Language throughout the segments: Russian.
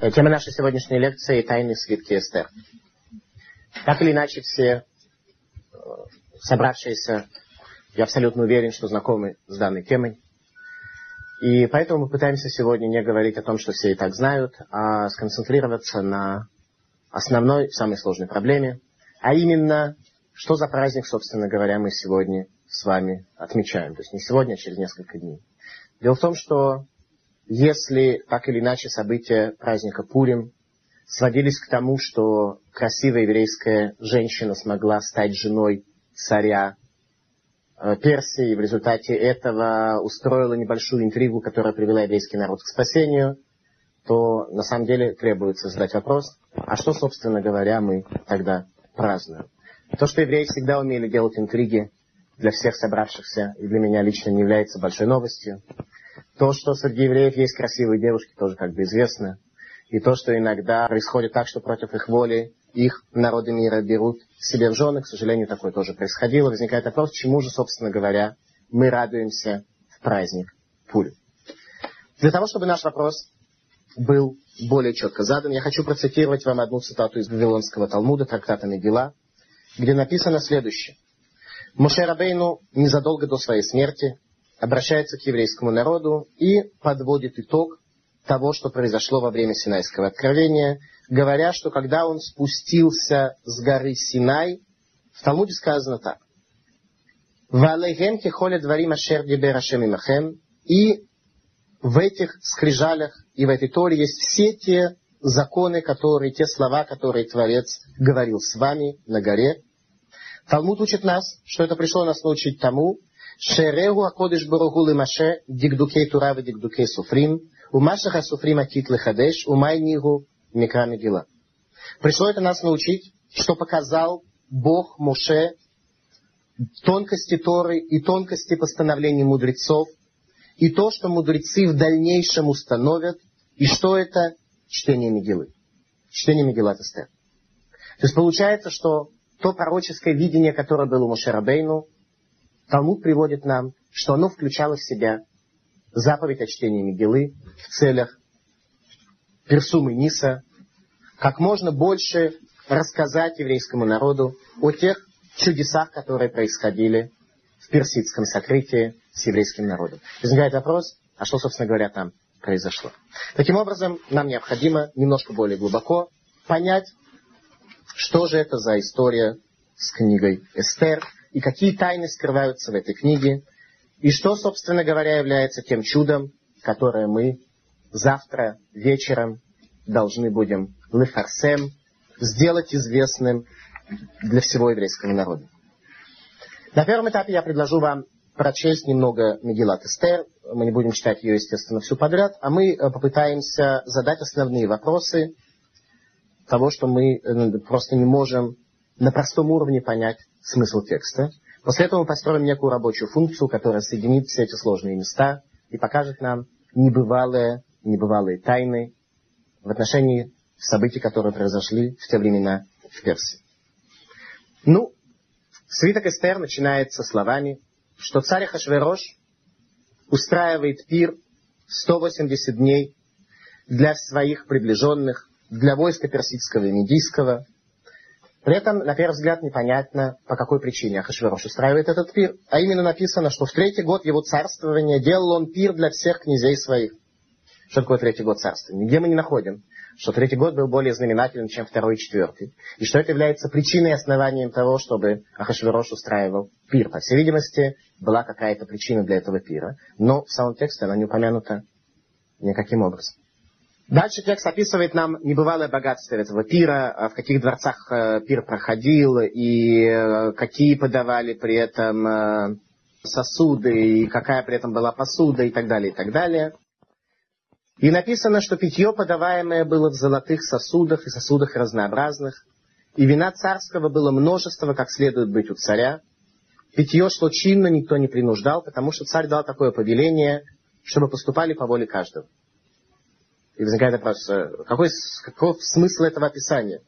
Тема нашей сегодняшней лекции – тайны свитки Эстер. Так или иначе, все э, собравшиеся, я абсолютно уверен, что знакомы с данной темой. И поэтому мы пытаемся сегодня не говорить о том, что все и так знают, а сконцентрироваться на основной, самой сложной проблеме, а именно, что за праздник, собственно говоря, мы сегодня с вами отмечаем. То есть не сегодня, а через несколько дней. Дело в том, что если так или иначе события праздника Пурим сводились к тому, что красивая еврейская женщина смогла стать женой царя э, Персии, и в результате этого устроила небольшую интригу, которая привела еврейский народ к спасению, то на самом деле требуется задать вопрос, а что, собственно говоря, мы тогда празднуем? То, что евреи всегда умели делать интриги для всех собравшихся, и для меня лично не является большой новостью. То, что среди евреев есть красивые девушки, тоже как бы известно. И то, что иногда происходит так, что против их воли их народы мира берут себе в жены, к сожалению, такое тоже происходило. Возникает вопрос, чему же, собственно говоря, мы радуемся в праздник Пуль. Для того, чтобы наш вопрос был более четко задан, я хочу процитировать вам одну цитату из Вавилонского Талмуда, трактата Мегила, где написано следующее. Моше Рабейну незадолго до своей смерти обращается к еврейскому народу и подводит итог того, что произошло во время Синайского откровения, говоря, что когда он спустился с горы Синай, в Талмуде сказано так. И в этих скрижалях и в этой торе есть все те законы, которые, те слова, которые Творец говорил с вами на горе. Талмуд учит нас, что это пришло нас научить тому, Шерегу Акодыш Баругу Лимаше Дигдукей Тура и Дигдукей Суфрим, Умашаха Суфрим Акит Лехадеш, Умайнигу Микра Мегила. Пришло это нас научить, что показал Бог Моше тонкости Торы и тонкости постановлений мудрецов, и то, что мудрецы в дальнейшем установят, и что это чтение Мегилы. Чтение Мегилат Эстер. То есть получается, что то пророческое видение, которое было у Мошерабейну, Талмуд приводит нам, что оно включало в себя заповедь о чтении Мегилы в целях персумы Ниса, как можно больше рассказать еврейскому народу о тех чудесах, которые происходили в персидском сокрытии с еврейским народом. Возникает вопрос, а что, собственно говоря, там произошло. Таким образом, нам необходимо немножко более глубоко понять, что же это за история с книгой Эстер, и какие тайны скрываются в этой книге, и что, собственно говоря, является тем чудом, которое мы завтра вечером должны будем лефарсем сделать известным для всего еврейского народа. На первом этапе я предложу вам прочесть немного Мегилат Эстер. Мы не будем читать ее, естественно, всю подряд, а мы э, попытаемся задать основные вопросы того, что мы э, просто не можем на простом уровне понять смысл текста. После этого мы построим некую рабочую функцию, которая соединит все эти сложные места и покажет нам небывалые, небывалые тайны в отношении событий, которые произошли в те времена в Персии. Ну, свиток Эстер начинается словами, что царь Хашверош устраивает пир 180 дней для своих приближенных, для войска персидского и медийского, при этом, на первый взгляд, непонятно, по какой причине Ахашвирош устраивает этот пир. А именно написано, что в третий год его царствования делал он пир для всех князей своих. Что такое третий год царствования? Нигде мы не находим, что третий год был более знаменателен, чем второй и четвертый. И что это является причиной и основанием того, чтобы Ахашвирош устраивал пир. По всей видимости, была какая-то причина для этого пира. Но в самом тексте она не упомянута никаким образом. Дальше текст описывает нам небывалое богатство этого пира, а в каких дворцах э, пир проходил, и э, какие подавали при этом э, сосуды, и какая при этом была посуда, и так далее, и так далее. И написано, что питье, подаваемое было в золотых сосудах и сосудах разнообразных, и вина царского было множество, как следует быть у царя. Питье шло чинно, никто не принуждал, потому что царь дал такое повеление, чтобы поступали по воле каждого. И возникает вопрос, какой, какой смысл этого описания?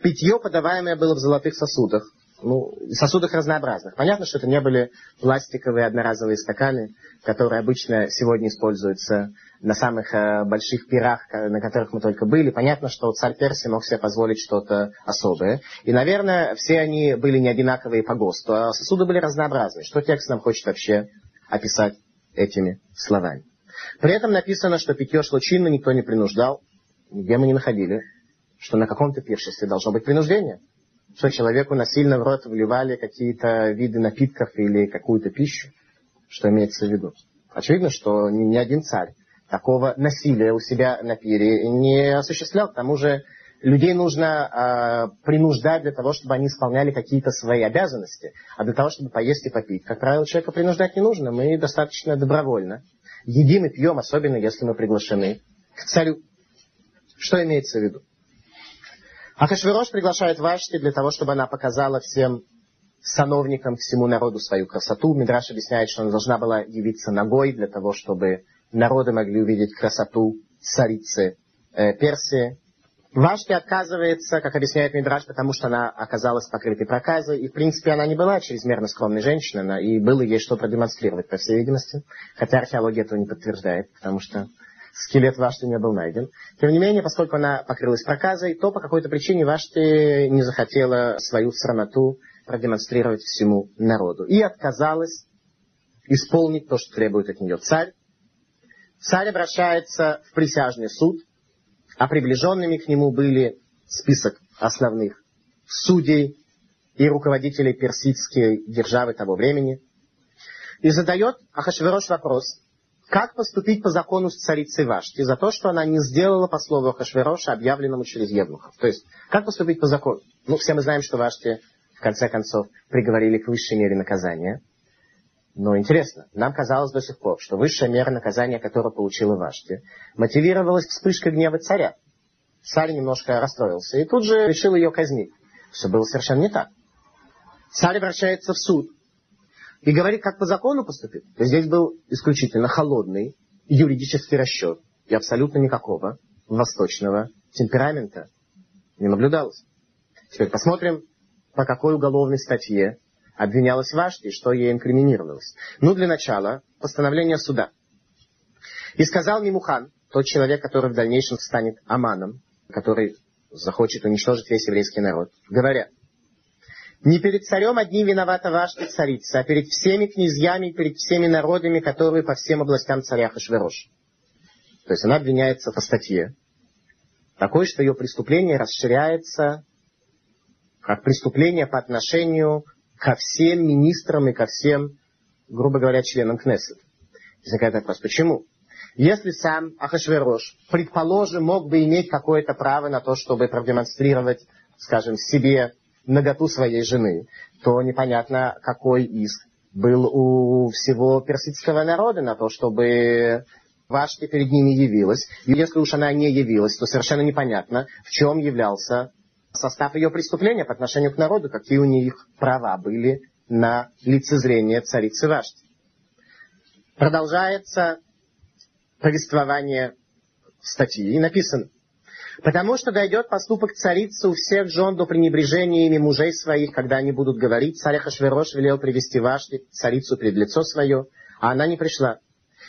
Питье, подаваемое было в золотых сосудах. ну, сосудах разнообразных. Понятно, что это не были пластиковые одноразовые стаканы, которые обычно сегодня используются на самых э, больших пирах, на которых мы только были. Понятно, что царь Персии мог себе позволить что-то особое. И, наверное, все они были не одинаковые по ГОСТу, а сосуды были разнообразны. Что текст нам хочет вообще описать этими словами? При этом написано, что питье шло чинно, никто не принуждал. Нигде мы не находили, что на каком-то пиршестве должно быть принуждение. Что человеку насильно в рот вливали какие-то виды напитков или какую-то пищу. Что имеется в виду? Очевидно, что ни, один царь такого насилия у себя на пире не осуществлял. К тому же людей нужно э, принуждать для того, чтобы они исполняли какие-то свои обязанности. А для того, чтобы поесть и попить, как правило, человека принуждать не нужно. Мы достаточно добровольно едим и пьем, особенно если мы приглашены к царю. Что имеется в виду? Ахашвирош приглашает Вашти для того, чтобы она показала всем сановникам, всему народу свою красоту. Мидраш объясняет, что она должна была явиться ногой для того, чтобы народы могли увидеть красоту царицы э, Персии. Вашти отказывается, как объясняет Мидраш, потому что она оказалась покрытой проказой. И, в принципе, она не была чрезмерно скромной женщиной, она, и было ей что продемонстрировать, по всей видимости. Хотя археология этого не подтверждает, потому что скелет Вашти не был найден. Тем не менее, поскольку она покрылась проказой, то по какой-то причине Вашти не захотела свою срамоту продемонстрировать всему народу. И отказалась исполнить то, что требует от нее царь. Царь обращается в присяжный суд – а приближенными к нему были список основных судей и руководителей персидской державы того времени. И задает Ахашверош вопрос, как поступить по закону с царицей Вашти за то, что она не сделала по слову Ахашвероша, объявленному через Евнухов. То есть, как поступить по закону? Ну, все мы знаем, что Вашти в конце концов приговорили к высшей мере наказания. Но интересно, нам казалось до сих пор, что высшая мера наказания, которую получила Вашти, мотивировалась вспышкой гнева царя. Царь немножко расстроился и тут же решил ее казнить. Все было совершенно не так. Царь обращается в суд и говорит, как по закону поступить. То есть здесь был исключительно холодный юридический расчет и абсолютно никакого восточного темперамента не наблюдалось. Теперь посмотрим, по какой уголовной статье обвинялась Вашти, что ей инкриминировалось. Ну, для начала, постановление суда. И сказал Мимухан, тот человек, который в дальнейшем станет Аманом, который захочет уничтожить весь еврейский народ, говоря, не перед царем одним виновата Вашти царица, а перед всеми князьями, перед всеми народами, которые по всем областям царя Хашверош. То есть она обвиняется по статье, такой, что ее преступление расширяется как преступление по отношению ко всем министрам и ко всем, грубо говоря, членам Кнессет. Возникает вопрос, почему? Если сам Ахашверош, предположим, мог бы иметь какое-то право на то, чтобы продемонстрировать, скажем, себе наготу своей жены, то непонятно, какой иск был у всего персидского народа на то, чтобы Вашти перед ними явилась. И если уж она не явилась, то совершенно непонятно, в чем являлся состав ее преступления по отношению к народу, какие у них права были на лицезрение царицы Вашти. Продолжается повествование статьи и написано. Потому что дойдет поступок царицы у всех жен до пренебрежения ими мужей своих, когда они будут говорить, царь Хашверош велел привести Вашти, царицу пред лицо свое, а она не пришла.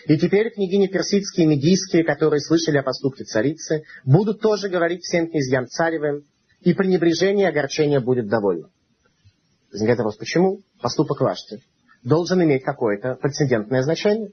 И теперь княгини персидские и медийские, которые слышали о поступке царицы, будут тоже говорить всем князьям царевым, и пренебрежение и огорчение будет довольно. Возникает вопрос, почему поступок Вашти должен иметь какое-то прецедентное значение?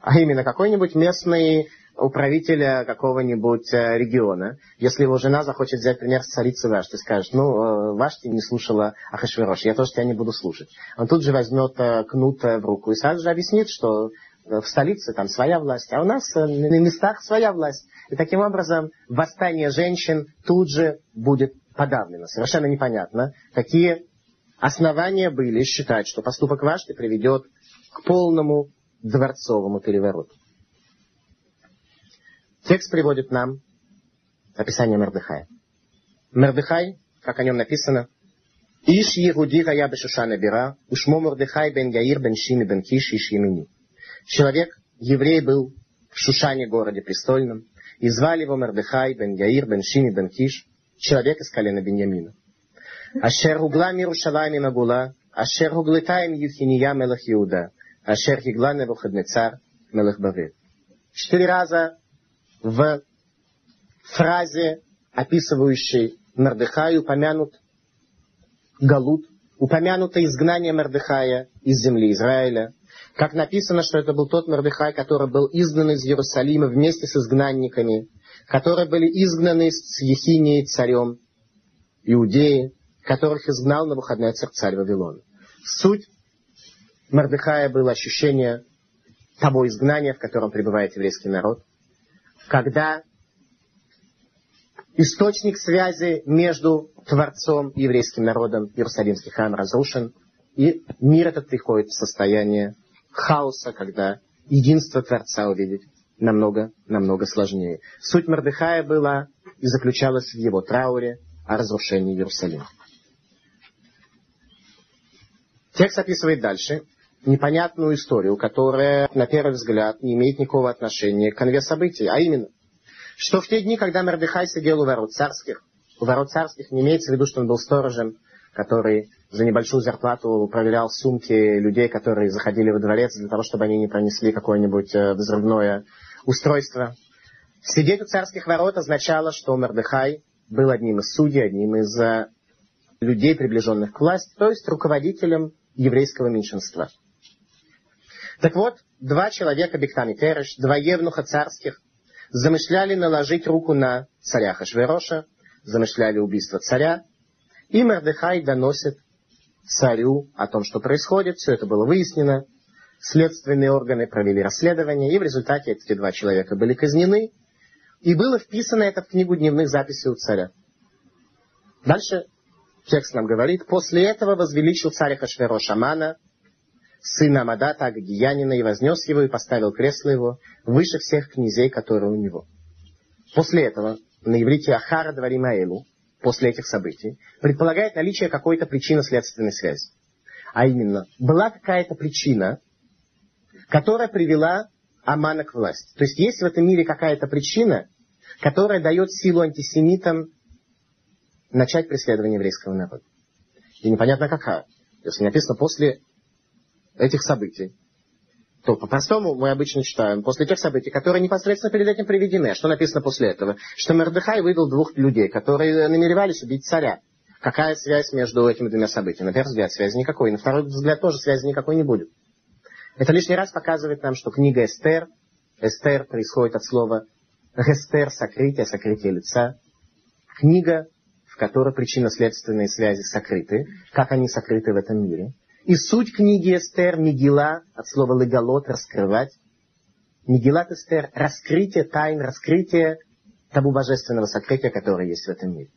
А именно, какой-нибудь местный управителя какого-нибудь э, региона, если его жена захочет взять пример с царицы Вашти, скажет, ну, э, Вашти не слушала Ахашвирош, я тоже тебя не буду слушать. Он тут же возьмет э, кнут в руку и сразу же объяснит, что в столице там своя власть, а у нас на местах своя власть. И таким образом восстание женщин тут же будет подавлено. Совершенно непонятно, какие основания были считать, что поступок Вашти приведет к полному дворцовому перевороту. Текст приводит нам описание Мердыхая. Мердыхай, как о нем написано, Иш Егуди Гая Бешушана Бира, Ушмо Мордыхай бен Яир бен Шими бен Киш Иш Емини. Человек, еврей был в Шушане, городе престольном, и звали его Мордыхай бен Яир бен Шими бен Киш, человек из колена Беньямина. Ашер угла Мирушалайм и Магула, Ашер углетаем Юхиния Мелах Иуда, Ашер Хигла Невухаднецар Мелах Бавид. Четыре раза в фразе, описывающей Мордыхай, упомянут Галут, упомянуто изгнание Мордыхая из земли Израиля, как написано, что это был тот Мордыхай, который был изгнан из Иерусалима вместе с изгнанниками, которые были изгнаны с Ехинией царем Иудеи, которых изгнал на выходной царь Вавилона. Суть Мордыхая было ощущение того изгнания, в котором пребывает еврейский народ, когда источник связи между Творцом и еврейским народом, Иерусалимский храм разрушен, и мир этот приходит в состояние хаоса, когда единство Творца увидеть намного, намного сложнее. Суть Мордыхая была и заключалась в его трауре о разрушении Иерусалима. Текст описывает дальше непонятную историю, которая, на первый взгляд, не имеет никакого отношения к конве событий, а именно, что в те дни, когда Мордыхай сидел у ворот царских, у ворот царских не имеется в виду, что он был сторожем, который за небольшую зарплату проверял сумки людей, которые заходили во дворец для того, чтобы они не пронесли какое-нибудь э, взрывное устройство. Сидеть у царских ворот означало, что Мордыхай был одним из судей, одним из э, людей, приближенных к власти, то есть руководителем еврейского меньшинства. Так вот, два человека, Бектан и Тереш, два евнуха царских, замышляли наложить руку на царя Хашвероша, замышляли убийство царя, и Мордыхай доносит царю о том, что происходит. Все это было выяснено. Следственные органы провели расследование, и в результате эти два человека были казнены. И было вписано это в книгу дневных записей у царя. Дальше текст нам говорит, после этого возвеличил царь Хашверош Амана, сына Амадата, Агагиянина, и вознес его, и поставил кресло его выше всех князей, которые у него. После этого на иврите Ахара Дваримаэлу, после этих событий, предполагает наличие какой-то причинно-следственной связи. А именно, была какая-то причина, которая привела Амана к власти. То есть есть в этом мире какая-то причина, которая дает силу антисемитам начать преследование еврейского народа. И непонятно какая. Если написано после этих событий, то по-простому мы обычно читаем после тех событий, которые непосредственно перед этим приведены. А что написано после этого? Что Мордыхай вывел двух людей, которые намеревались убить царя. Какая связь между этими двумя событиями? На первый взгляд связи никакой, на второй взгляд тоже связи никакой не будет. Это лишний раз показывает нам, что книга Эстер, Эстер происходит от слова Эстер, сокрытие, сокрытие лица. Книга, в которой причинно-следственные связи сокрыты, как они сокрыты в этом мире. И суть книги Эстер, Мигила, от слова легалот, раскрывать. Мигилат Эстер, раскрытие тайн, раскрытие того божественного сокрытия, которое есть в этом мире.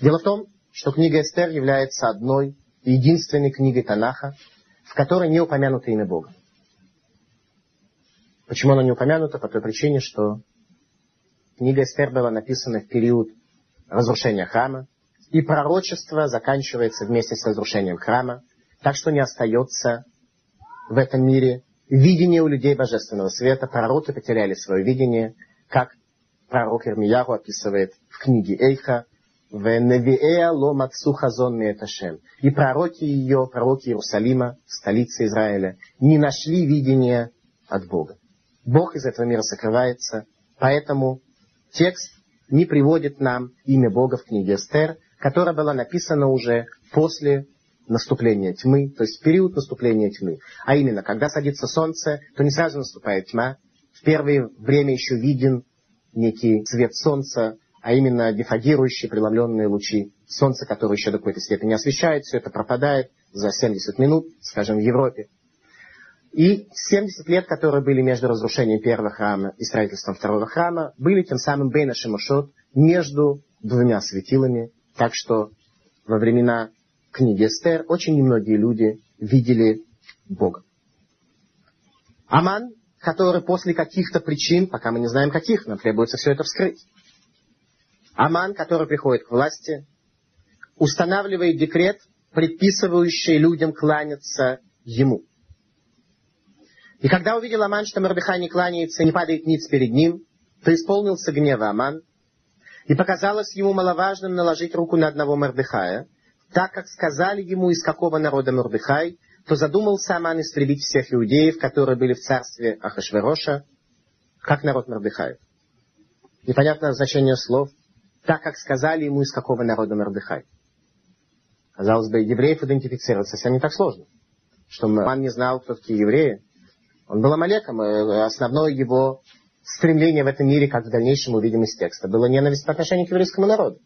Дело в том, что книга Эстер является одной единственной книгой Танаха, в которой не упомянуто имя Бога. Почему она не упомянута? По той причине, что книга Эстер была написана в период разрушения храма, и пророчество заканчивается вместе с разрушением храма, так что не остается в этом мире видение у людей божественного света. Пророки потеряли свое видение, как пророк Ирмияру описывает в книге Эйха. И пророки ее, пророки Иерусалима, столицы Израиля, не нашли видения от Бога. Бог из этого мира сокрывается, поэтому текст не приводит нам имя Бога в книге Эстер, которая была написана уже после наступления тьмы, то есть период наступления тьмы. А именно, когда садится солнце, то не сразу наступает тьма. В первое время еще виден некий свет солнца, а именно дефагирующие преломленные лучи солнца, которые еще до какой-то степени освещают, все это пропадает за 70 минут, скажем, в Европе. И 70 лет, которые были между разрушением первого храма и строительством второго храма, были тем самым Бейна между двумя светилами, так что во времена книги Эстер очень немногие люди видели Бога. Аман, который после каких-то причин, пока мы не знаем каких, нам требуется все это вскрыть. Аман, который приходит к власти, устанавливает декрет, предписывающий людям кланяться ему. И когда увидел Аман, что Мордыхай не кланяется, не падает ниц перед ним, то исполнился гнева Аман, и показалось ему маловажным наложить руку на одного Мордыхая, так как сказали ему, из какого народа Мордыхай, то задумался Аман истребить всех иудеев, которые были в царстве Ахашвероша, как народ Мордыхаев. Непонятное значение слов, так как сказали ему, из какого народа Мордыхай. Казалось бы, евреев идентифицировать совсем не так сложно. Что Аман не знал, кто такие евреи. Он был Амалеком, и основное его стремление в этом мире, как в дальнейшем увидим из текста, было ненависть по отношению к еврейскому народу.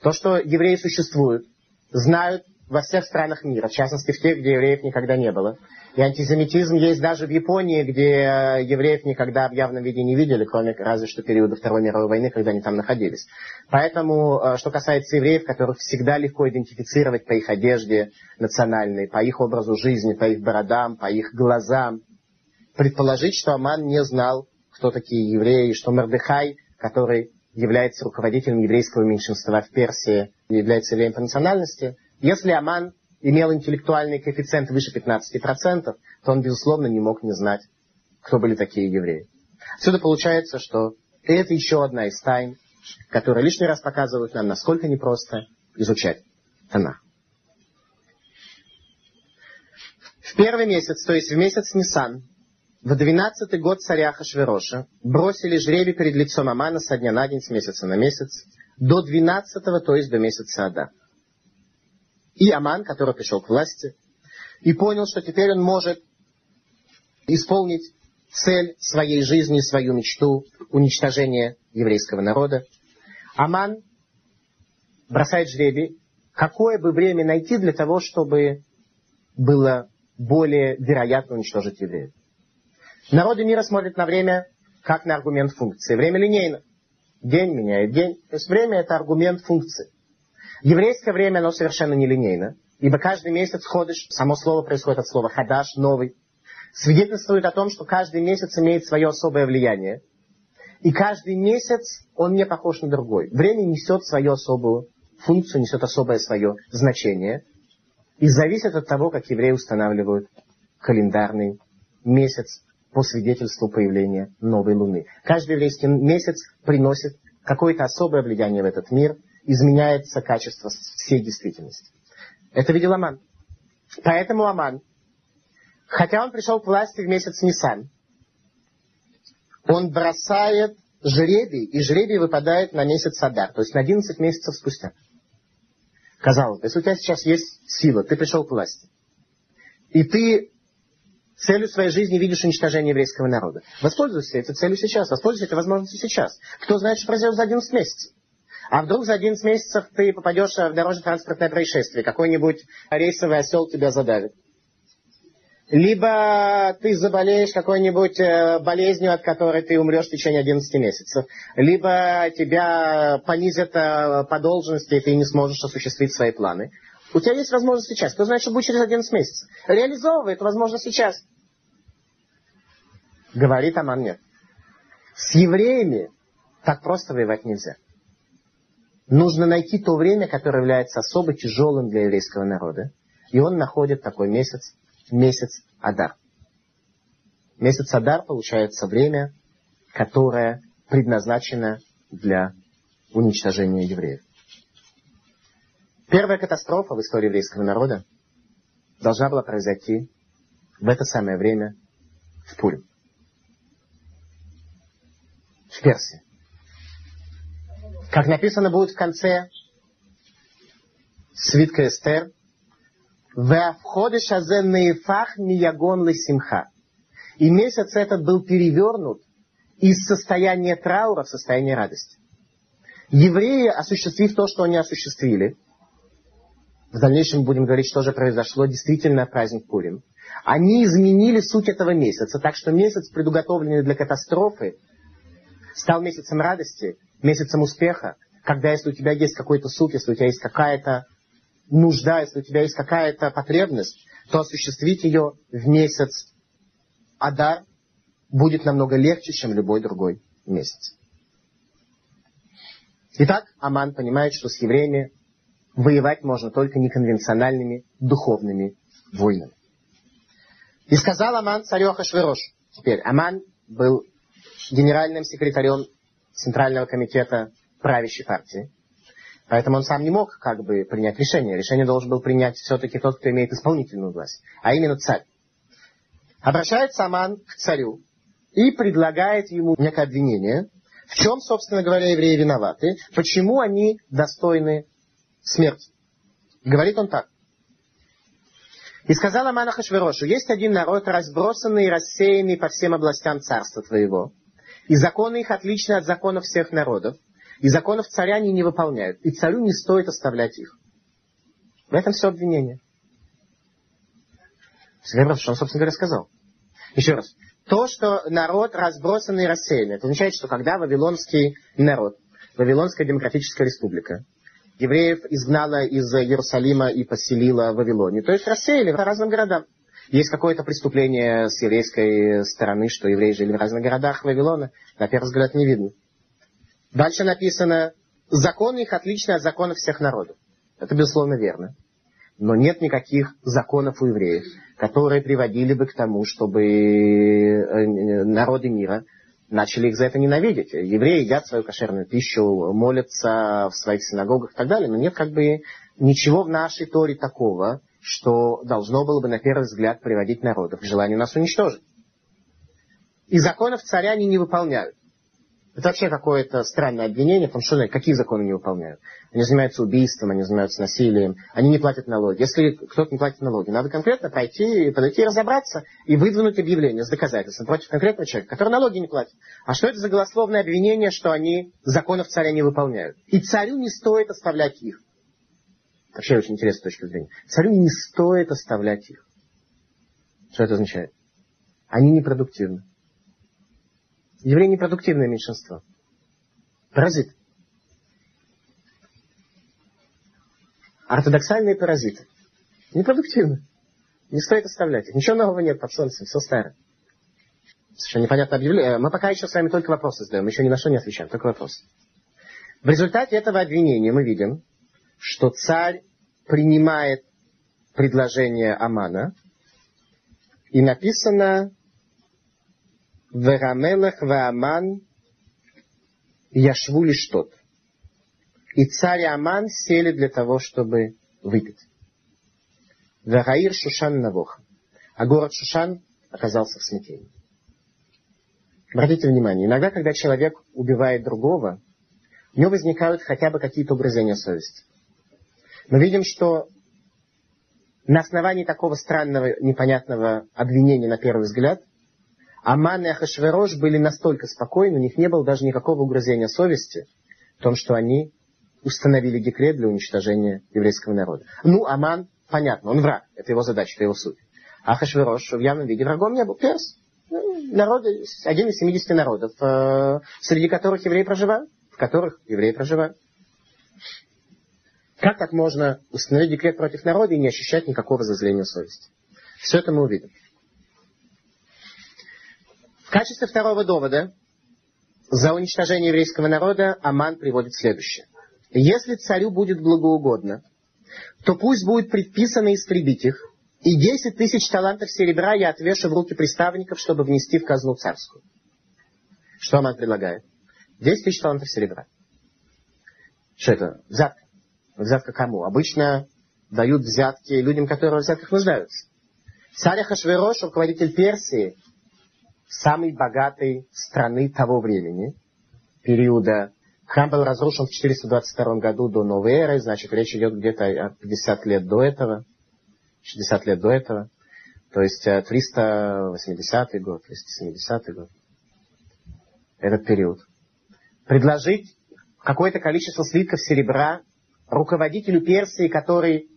То, что евреи существуют, знают во всех странах мира, в частности в тех, где евреев никогда не было. И антисемитизм есть даже в Японии, где э, евреев никогда в явном виде не видели, кроме разве что периода Второй мировой войны, когда они там находились. Поэтому, э, что касается евреев, которых всегда легко идентифицировать по их одежде национальной, по их образу жизни, по их бородам, по их глазам, предположить, что Аман не знал, кто такие евреи, что Мордыхай, который является руководителем еврейского меньшинства в Персии, является евреем по национальности, если Аман имел интеллектуальный коэффициент выше 15%, то он, безусловно, не мог не знать, кто были такие евреи. Отсюда получается, что это еще одна из тайн, которые лишний раз показывают нам, насколько непросто изучать Танах. В первый месяц, то есть в месяц Нисан, в двенадцатый год царя Хашвероша бросили жребий перед лицом Амана со дня на день, с месяца на месяц, до двенадцатого, то есть до месяца Ада. И Аман, который пришел к власти, и понял, что теперь он может исполнить цель своей жизни, свою мечту, уничтожение еврейского народа. Аман бросает жребий, какое бы время найти для того, чтобы было более вероятно уничтожить евреев. Народы мира смотрят на время как на аргумент функции. Время линейно. День меняет день. То есть время это аргумент функции. Еврейское время, оно совершенно нелинейно. Ибо каждый месяц ходишь, само слово происходит от слова хадаш, новый. Свидетельствует о том, что каждый месяц имеет свое особое влияние. И каждый месяц он не похож на другой. Время несет свою особую функцию, несет особое свое значение. И зависит от того, как евреи устанавливают календарный месяц по свидетельству появления новой луны. Каждый еврейский месяц приносит какое-то особое влияние в этот мир, изменяется качество всей действительности. Это видел Аман. Поэтому Аман, хотя он пришел к власти в месяц Нисан, он бросает жребий, и жребий выпадает на месяц Адар, то есть на 11 месяцев спустя. Казалось бы, если у тебя сейчас есть сила, ты пришел к власти, и ты целью своей жизни видишь уничтожение еврейского народа. Воспользуйся этой целью сейчас, воспользуйся этой возможностью сейчас. Кто знает, что произойдет за 11 месяцев. А вдруг за 11 месяцев ты попадешь в дорожно-транспортное происшествие, какой-нибудь рейсовый осел тебя задавит. Либо ты заболеешь какой-нибудь э, болезнью, от которой ты умрешь в течение 11 месяцев. Либо тебя понизят э, по должности, и ты не сможешь осуществить свои планы. У тебя есть возможность сейчас. Кто знает, что будет через 11 месяцев? Реализовывай эту возможность сейчас. Говорит Аман нет. С евреями так просто воевать нельзя. Нужно найти то время, которое является особо тяжелым для еврейского народа. И он находит такой месяц, месяц Адар. Месяц Адар получается время, которое предназначено для уничтожения евреев. Первая катастрофа в истории еврейского народа должна была произойти в это самое время в Пурим. В Персии. Как написано будет в конце свитка Эстер, «Веавходиш азен наифах миягон симха». И месяц этот был перевернут из состояния траура в состояние радости. Евреи, осуществив то, что они осуществили, в дальнейшем будем говорить, что же произошло, действительно праздник Пурим, они изменили суть этого месяца, так что месяц, предуготовленный для катастрофы, стал месяцем радости, месяцем успеха, когда если у тебя есть какой-то суд, если у тебя есть какая-то нужда, если у тебя есть какая-то потребность, то осуществить ее в месяц Адар будет намного легче, чем любой другой месяц. Итак, Аман понимает, что с евреями воевать можно только неконвенциональными духовными войнами. И сказал Аман царю Ахашверош. Теперь, Аман был генеральным секретарем Центрального комитета правящей партии. Поэтому он сам не мог как бы принять решение. Решение должен был принять все-таки тот, кто имеет исполнительную власть, а именно царь. Обращается Аман к царю и предлагает ему некое обвинение, в чем, собственно говоря, евреи виноваты, почему они достойны смерти. Говорит он так. И сказал Аман Ахашверошу, есть один народ, разбросанный и рассеянный по всем областям царства твоего, и законы их отличны от законов всех народов, и законов царя они не выполняют, и царю не стоит оставлять их. В этом все обвинение. Что он, собственно говоря, сказал. Еще раз. То, что народ разбросанный и рассеянный, это означает, что когда вавилонский народ, Вавилонская демократическая республика, евреев изгнала из Иерусалима и поселила в Вавилоне, то есть рассеяли по разным городам. Есть какое-то преступление с еврейской стороны, что евреи жили в разных городах Вавилона, на первый взгляд не видно. Дальше написано, законы их отличны от законов всех народов. Это безусловно верно. Но нет никаких законов у евреев, которые приводили бы к тому, чтобы э, народы мира начали их за это ненавидеть. Евреи едят свою кошерную пищу, молятся в своих синагогах и так далее, но нет как бы ничего в нашей Торе такого, что должно было бы на первый взгляд приводить народов к желанию нас уничтожить. И законов царя они не выполняют. Это вообще какое-то странное обвинение, потому что какие законы не выполняют. Они занимаются убийством, они занимаются насилием, они не платят налоги. Если кто-то не платит налоги, надо конкретно пройти, подойти, разобраться и выдвинуть объявление с доказательством против конкретного человека, который налоги не платит. А что это за голословное обвинение, что они законов царя не выполняют? И царю не стоит оставлять их. Вообще очень интересная точка зрения. Царю не стоит оставлять их. Что это означает? Они непродуктивны. Евреи непродуктивное меньшинство. Паразит. Ортодоксальные паразиты. Непродуктивны. Не стоит оставлять их. Ничего нового нет под солнцем, все старое. Совершенно непонятно объявление. Мы пока еще с вами только вопросы задаем, еще ни на что не отвечаем, только вопросы. В результате этого обвинения мы видим, что царь принимает предложение Амана, и написано Верамелах Вааман Яшву лишь тот. И царь и Аман сели для того, чтобы выпить. Вераир Шушан Навох. А город Шушан оказался в смятении. Обратите внимание, иногда, когда человек убивает другого, у него возникают хотя бы какие-то угрызения совести. Мы видим, что на основании такого странного, непонятного обвинения на первый взгляд – Аман и Ахашверош были настолько спокойны, у них не было даже никакого угрызения совести в том, что они установили декрет для уничтожения еврейского народа. Ну, Аман, понятно, он враг, это его задача, это его суть. Ахашверош в явном виде врагом не был, перс. Ну, народ, один из 70 народов, э, среди которых евреи проживают, в которых евреи проживают. Как так можно установить декрет против народа и не ощущать никакого зазрения совести? Все это мы увидим качестве второго довода за уничтожение еврейского народа Аман приводит следующее. Если царю будет благоугодно, то пусть будет предписано истребить их, и 10 тысяч талантов серебра я отвешу в руки приставников, чтобы внести в казну царскую. Что Аман предлагает? 10 тысяч талантов серебра. Что это? Взятка. Взятка кому? Обычно дают взятки людям, которые в взятках нуждаются. Царь Ахашверош, руководитель Персии, самой богатой страны того времени, периода. Храм был разрушен в 422 году до новой эры, значит, речь идет где-то о 50 лет до этого, 60 лет до этого, то есть 380 год, 370 год. Этот период. Предложить какое-то количество слитков серебра руководителю Персии, который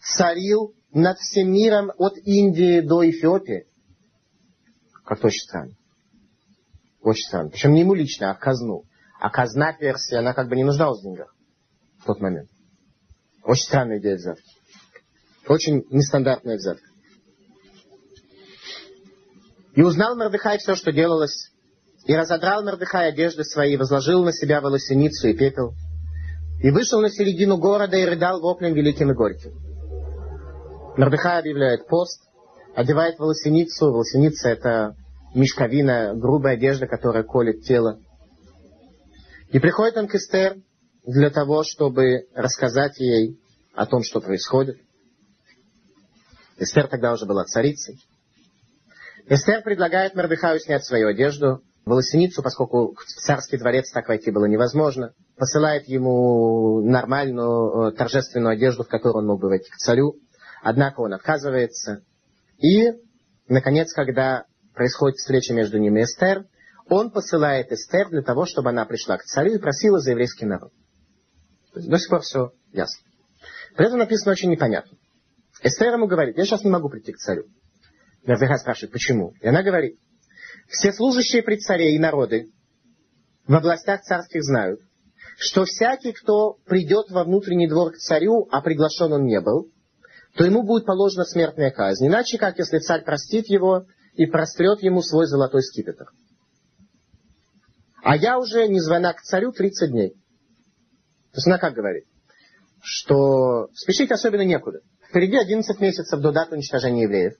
царил над всем миром от Индии до Эфиопии, очень странно. Очень странно. Причем не ему лично, а казну. А казна Персии, она как бы не нуждалась в деньгах в тот момент. Очень странная идея взятки. Очень нестандартная взятка. И узнал Мордыхай все, что делалось, и разодрал Мордыхай одежды свои, возложил на себя волосеницу и пепел, и вышел на середину города и рыдал воплем великим и горьким. Мордыхай объявляет пост, одевает волосеницу. Волосеница – это мешковина, грубая одежда, которая колет тело. И приходит он к Эстер, для того, чтобы рассказать ей о том, что происходит. Эстер тогда уже была царицей. Эстер предлагает Мордыхаю снять свою одежду, волосиницу, поскольку в царский дворец так войти было невозможно. Посылает ему нормальную э, торжественную одежду, в которую он мог бы войти к царю. Однако он отказывается. И, наконец, когда происходит встреча между ними и Эстер, он посылает Эстер для того, чтобы она пришла к царю и просила за еврейский народ. То до сих пор все ясно. При этом написано очень непонятно. Эстер ему говорит, я сейчас не могу прийти к царю. Мердыха спрашивает, почему? И она говорит, все служащие при царе и народы в областях царских знают, что всякий, кто придет во внутренний двор к царю, а приглашен он не был, то ему будет положена смертная казнь. Иначе как, если царь простит его и прострет ему свой золотой скипетр. А я уже не звона к царю 30 дней. То есть она как говорит? Что спешить особенно некуда. Впереди 11 месяцев до даты уничтожения евреев.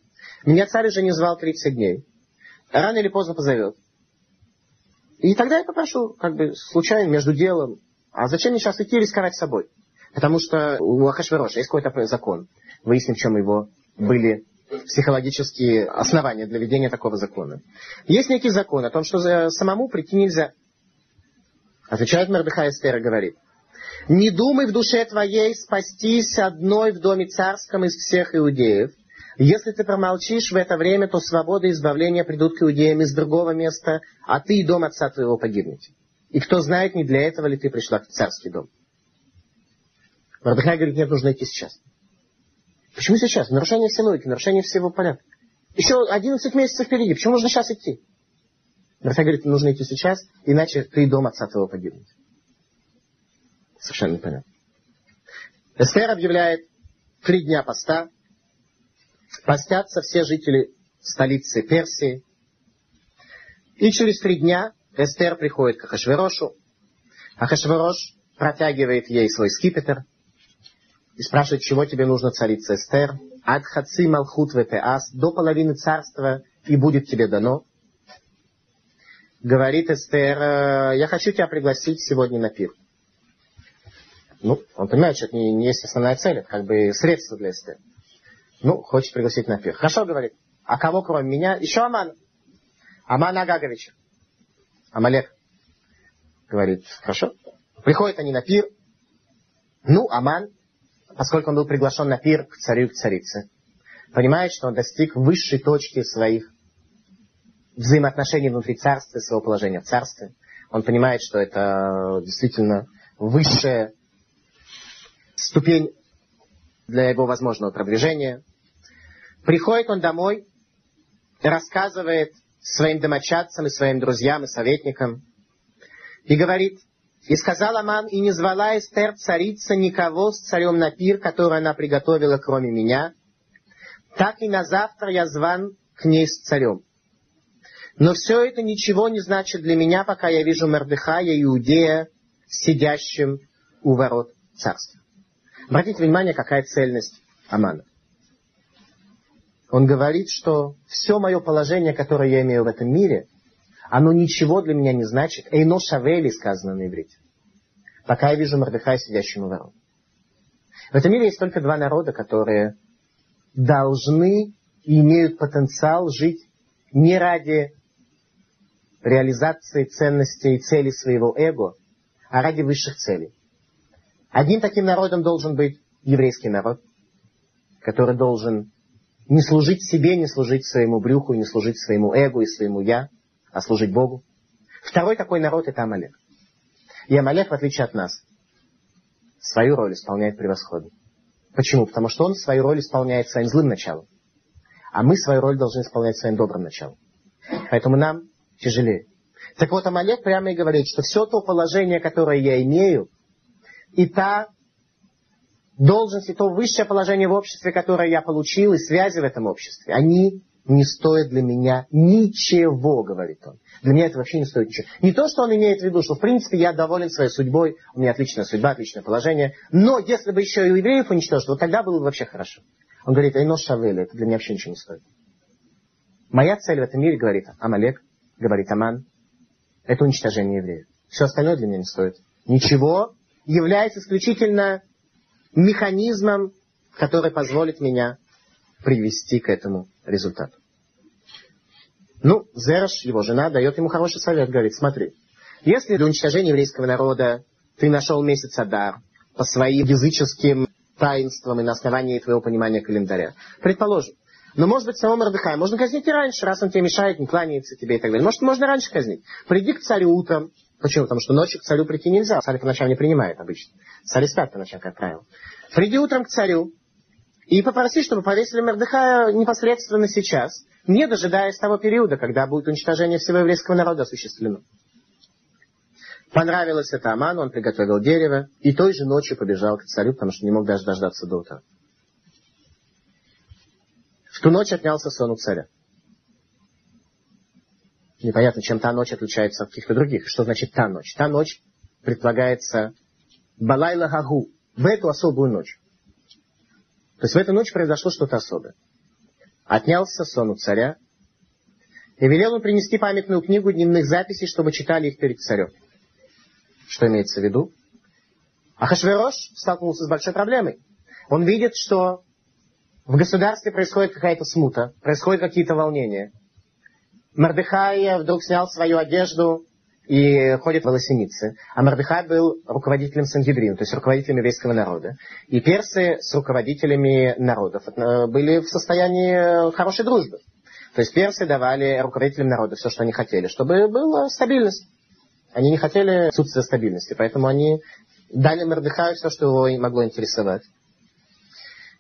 Меня царь уже не звал 30 дней. Рано или поздно позовет. И тогда я попрошу, как бы, случайно, между делом. А зачем мне сейчас идти рисковать собой? Потому что у Ахашвероша есть какой-то закон. Выясним, в чем его были психологические основания для ведения такого закона. Есть некий закон о том, что самому прийти нельзя. Отвечает Мордыхай Эстер и говорит, «Не думай в душе твоей спастись одной в доме царском из всех иудеев, если ты промолчишь в это время, то свобода и избавление придут к иудеям из другого места, а ты и дом отца твоего погибнете. И кто знает, не для этого ли ты пришла в царский дом. Мордыхай говорит, нет, нужно идти сейчас. Почему сейчас? Нарушение всей логики, нарушение всего порядка. Еще 11 месяцев впереди. Почему нужно сейчас идти? Мордыхай говорит, нужно идти сейчас, иначе ты и дом отца твоего погибнете. Совершенно непонятно. Эстер объявляет три дня поста, Постятся все жители столицы Персии. И через три дня Эстер приходит к Ахашверошу. Ахашверош протягивает ей свой скипетр и спрашивает, чего тебе нужно, царица Эстер. Ад хаци малхут ветеас, до половины царства, и будет тебе дано. Говорит Эстер, «Э, я хочу тебя пригласить сегодня на пир. Ну, он понимает, что это не, не есть основная цель, это как бы средство для Эстер. Ну, хочет пригласить на пир. Хорошо, говорит. А кого кроме меня? Еще Аман. Аман Агагович. Амалек. Говорит, хорошо. Приходят они на пир. Ну, Аман, поскольку он был приглашен на пир к царю и к царице, понимает, что он достиг высшей точки своих взаимоотношений внутри царства, своего положения в царстве. Он понимает, что это действительно высшая ступень для его возможного продвижения. Приходит он домой, рассказывает своим домочадцам и своим друзьям и советникам, и говорит, и сказал Аман, и не звала Эстер царица никого с царем на пир, который она приготовила, кроме меня. Так и на завтра я зван к ней с царем. Но все это ничего не значит для меня, пока я вижу Мордыхая, Иудея, сидящим у ворот царства. Обратите внимание, какая цельность Амана. Он говорит, что все мое положение, которое я имею в этом мире, оно ничего для меня не значит. Эйно шавели сказано на иврите. Пока я вижу Мордыхая, сидящему ворот. В этом мире есть только два народа, которые должны и имеют потенциал жить не ради реализации ценностей и целей своего эго, а ради высших целей. Одним таким народом должен быть еврейский народ, который должен не служить себе, не служить своему брюху, не служить своему эго и своему я, а служить Богу. Второй такой народ это Амалек. И Амалек, в отличие от нас, свою роль исполняет превосходно. Почему? Потому что он свою роль исполняет своим злым началом. А мы свою роль должны исполнять своим добрым началом. Поэтому нам тяжелее. Так вот, Амалек прямо и говорит, что все то положение, которое я имею, и та должность и то высшее положение в обществе, которое я получил, и связи в этом обществе, они не стоят для меня ничего, говорит он. Для меня это вообще не стоит ничего. Не то, что он имеет в виду, что в принципе я доволен своей судьбой, у меня отличная судьба, отличное положение, но если бы еще и евреев уничтожить, вот тогда было бы вообще хорошо. Он говорит, Айно Шавели, это для меня вообще ничего не стоит. Моя цель в этом мире, говорит Амалек, говорит Аман, это уничтожение евреев. Все остальное для меня не стоит. Ничего является исключительно механизмом, который позволит меня привести к этому результату. Ну, Зераш, его жена, дает ему хороший совет, говорит, смотри, если для уничтожения еврейского народа ты нашел месяц Адар по своим языческим таинствам и на основании твоего понимания календаря, предположим, но, может быть, самого Мордыхая можно казнить и раньше, раз он тебе мешает, не кланяется тебе и так далее. Может, можно раньше казнить. Приди к царю утром. Почему? Потому что ночью к царю прийти нельзя. Царь по ночам не принимает обычно. Царь спят по ночам, как правило. Приди утром к царю и попроси, чтобы повесили Мордыхая непосредственно сейчас, не дожидаясь того периода, когда будет уничтожение всего еврейского народа осуществлено. Понравилось это Аману, он приготовил дерево, и той же ночью побежал к царю, потому что не мог даже дождаться до утра. В ту ночь отнялся сон у царя. Непонятно, чем та ночь отличается от каких-то других. Что значит та ночь? Та ночь предполагается Балайла Гагу, в эту особую ночь. То есть в эту ночь произошло что-то особое. Отнялся сон у царя, и велел он принести памятную книгу дневных записей, чтобы читали их перед царем. Что имеется в виду? Ахашверош столкнулся с большой проблемой. Он видит, что в государстве происходит какая-то смута, происходят какие-то волнения. Мордыхай вдруг снял свою одежду и ходит в волосенице. А Мордыхай был руководителем Сангидрина, то есть руководителем еврейского народа. И персы с руководителями народов э, были в состоянии хорошей дружбы. То есть персы давали руководителям народа все, что они хотели, чтобы была стабильность. Они не хотели отсутствия стабильности, поэтому они дали Мордыхаю все, что его могло интересовать.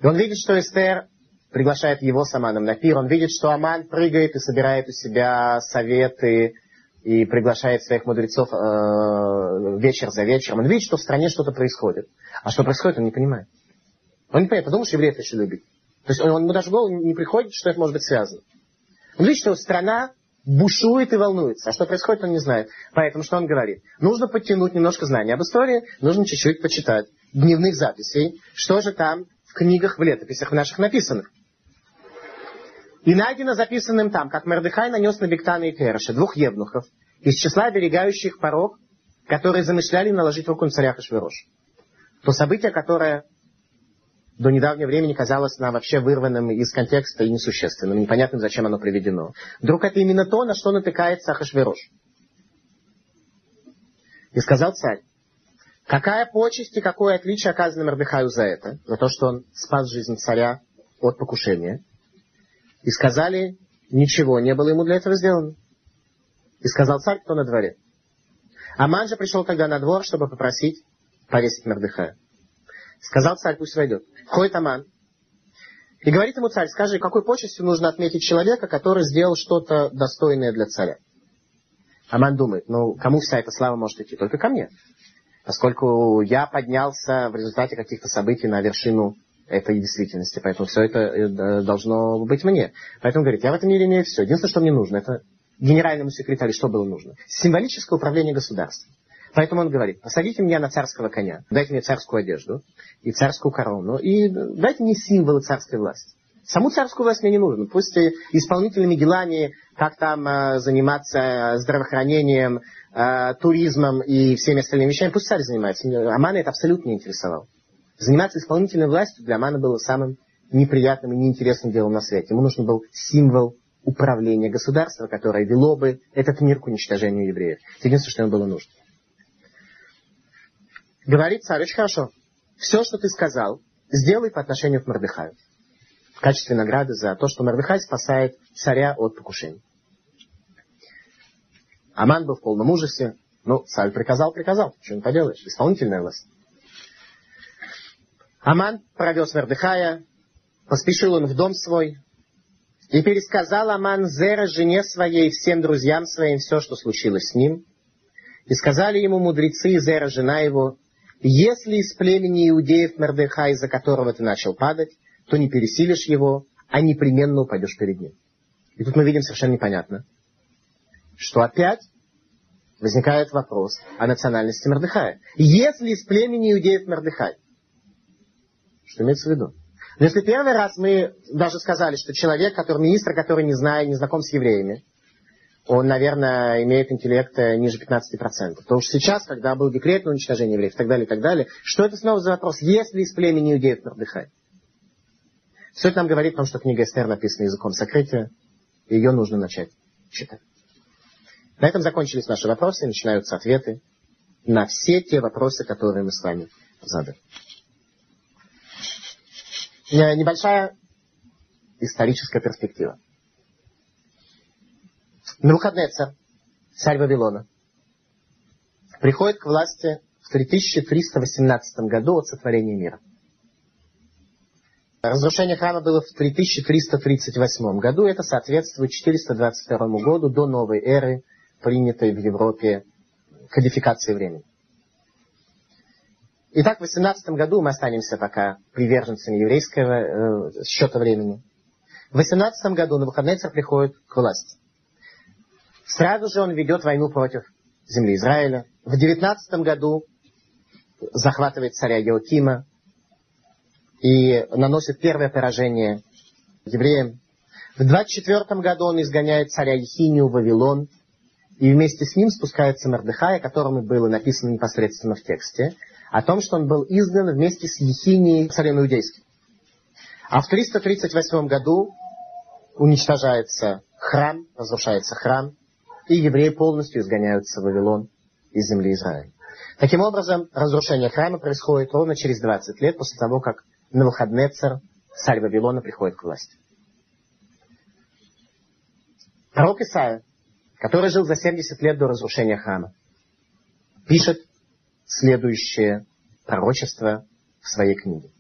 И он видит, что Эстер приглашает его с Аманом на пир. Он видит, что Аман прыгает и собирает у себя советы и приглашает своих мудрецов э, вечер за вечером. Он видит, что в стране что-то происходит. А что происходит, он не понимает. Он не понимает, подумаешь, евреев еще любит. То есть он, он ему даже в голову не приходит, что это может быть связано. Он видит, что страна бушует и волнуется. А что происходит, он не знает. Поэтому что он говорит? Нужно подтянуть немножко знаний об истории, нужно чуть-чуть почитать дневных записей, что же там в книгах, в летописях в наших написанных. И найдено записанным там, как Мордыхай нанес на Бектана и Тереша двух евнухов из числа оберегающих порог, которые замышляли наложить руку на царя Хашвирош. То событие, которое до недавнего времени казалось нам вообще вырванным из контекста и несущественным, непонятным, зачем оно приведено. Вдруг это именно то, на что натыкается Ахашвирош. И сказал царь, Какая почесть и какое отличие оказано Мордыхаю за это? За то, что он спас жизнь царя от покушения. И сказали, ничего не было ему для этого сделано. И сказал царь, кто на дворе. Аман же пришел тогда на двор, чтобы попросить повесить Мордыхая. Сказал царь, пусть войдет. Входит Аман. И говорит ему царь, скажи, какой почестью нужно отметить человека, который сделал что-то достойное для царя? Аман думает, ну, кому вся эта слава может идти? Только ко мне поскольку я поднялся в результате каких-то событий на вершину этой действительности. Поэтому все это э, должно быть мне. Поэтому говорит, я в этом мире имею все. Единственное, что мне нужно, это генеральному секретарю что было нужно? Символическое управление государством. Поэтому он говорит, посадите меня на царского коня, дайте мне царскую одежду и царскую корону, и дайте мне символы царской власти. Саму царскую власть мне не нужно. Пусть исполнительными делами, как там э, заниматься здравоохранением, э, туризмом и всеми остальными вещами, пусть царь занимается. Амана это абсолютно не интересовал. Заниматься исполнительной властью для Амана было самым неприятным и неинтересным делом на свете. Ему нужен был символ управления государства, которое вело бы этот мир к уничтожению евреев. Это единственное, что ему было нужно. Говорит царь, очень хорошо. Все, что ты сказал, сделай по отношению к Мордыхаю. В качестве награды за то, что Мордыхай спасает царя от покушений. Аман был в полном ужасе. Ну, царь приказал, приказал. Что не поделаешь. Исполнительная власть. Аман провез Вердыхая, поспешил он в дом свой, и пересказал Аман Зера жене своей всем друзьям своим все, что случилось с ним. И сказали ему мудрецы Зера, жена его, если из племени иудеев Мердыхай, за которого ты начал падать, то не пересилишь его, а непременно упадешь перед ним. И тут мы видим совершенно непонятно, что опять возникает вопрос о национальности Мордыхая. Если из племени иудеев Мордыхай, что имеется в виду? Но если первый раз мы даже сказали, что человек, который министр, который не знает, не знаком с евреями, он, наверное, имеет интеллект э, ниже 15%. То уж сейчас, когда был декрет на уничтожение евреев и так далее, и так далее, что это снова за вопрос? Есть ли из племени иудеев Мордыхай? Все это нам говорит о том, что книга Эстер написана языком сокрытия, и ее нужно начать читать. На этом закончились наши вопросы, начинаются ответы на все те вопросы, которые мы с вами задали. Небольшая историческая перспектива. Навуходнецер, царь Вавилона, приходит к власти в 3318 году от сотворения мира. Разрушение храма было в 3338 году. Это соответствует 422 году до новой эры, принятой в Европе кодификации времени. Итак, в 18 году мы останемся пока приверженцами еврейского э, счета времени. В 18 году на выходные царь приходит к власти. Сразу же он ведет войну против земли Израиля. В 19 году захватывает царя Еокима и наносит первое поражение евреям. В 24 году он изгоняет царя Ехинию в Вавилон, и вместе с ним спускается Мордыхай, о котором было написано непосредственно в тексте, о том, что он был изгнан вместе с Ехинией царем иудейским. А в 338 году уничтожается храм, разрушается храм, и евреи полностью изгоняются в Вавилон из земли Израиля. Таким образом, разрушение храма происходит ровно через 20 лет после того, как Навуходнецер, царь Вавилона, приходит к власти. Пророк Исаия, который жил за 70 лет до разрушения храма, пишет следующее пророчество в своей книге.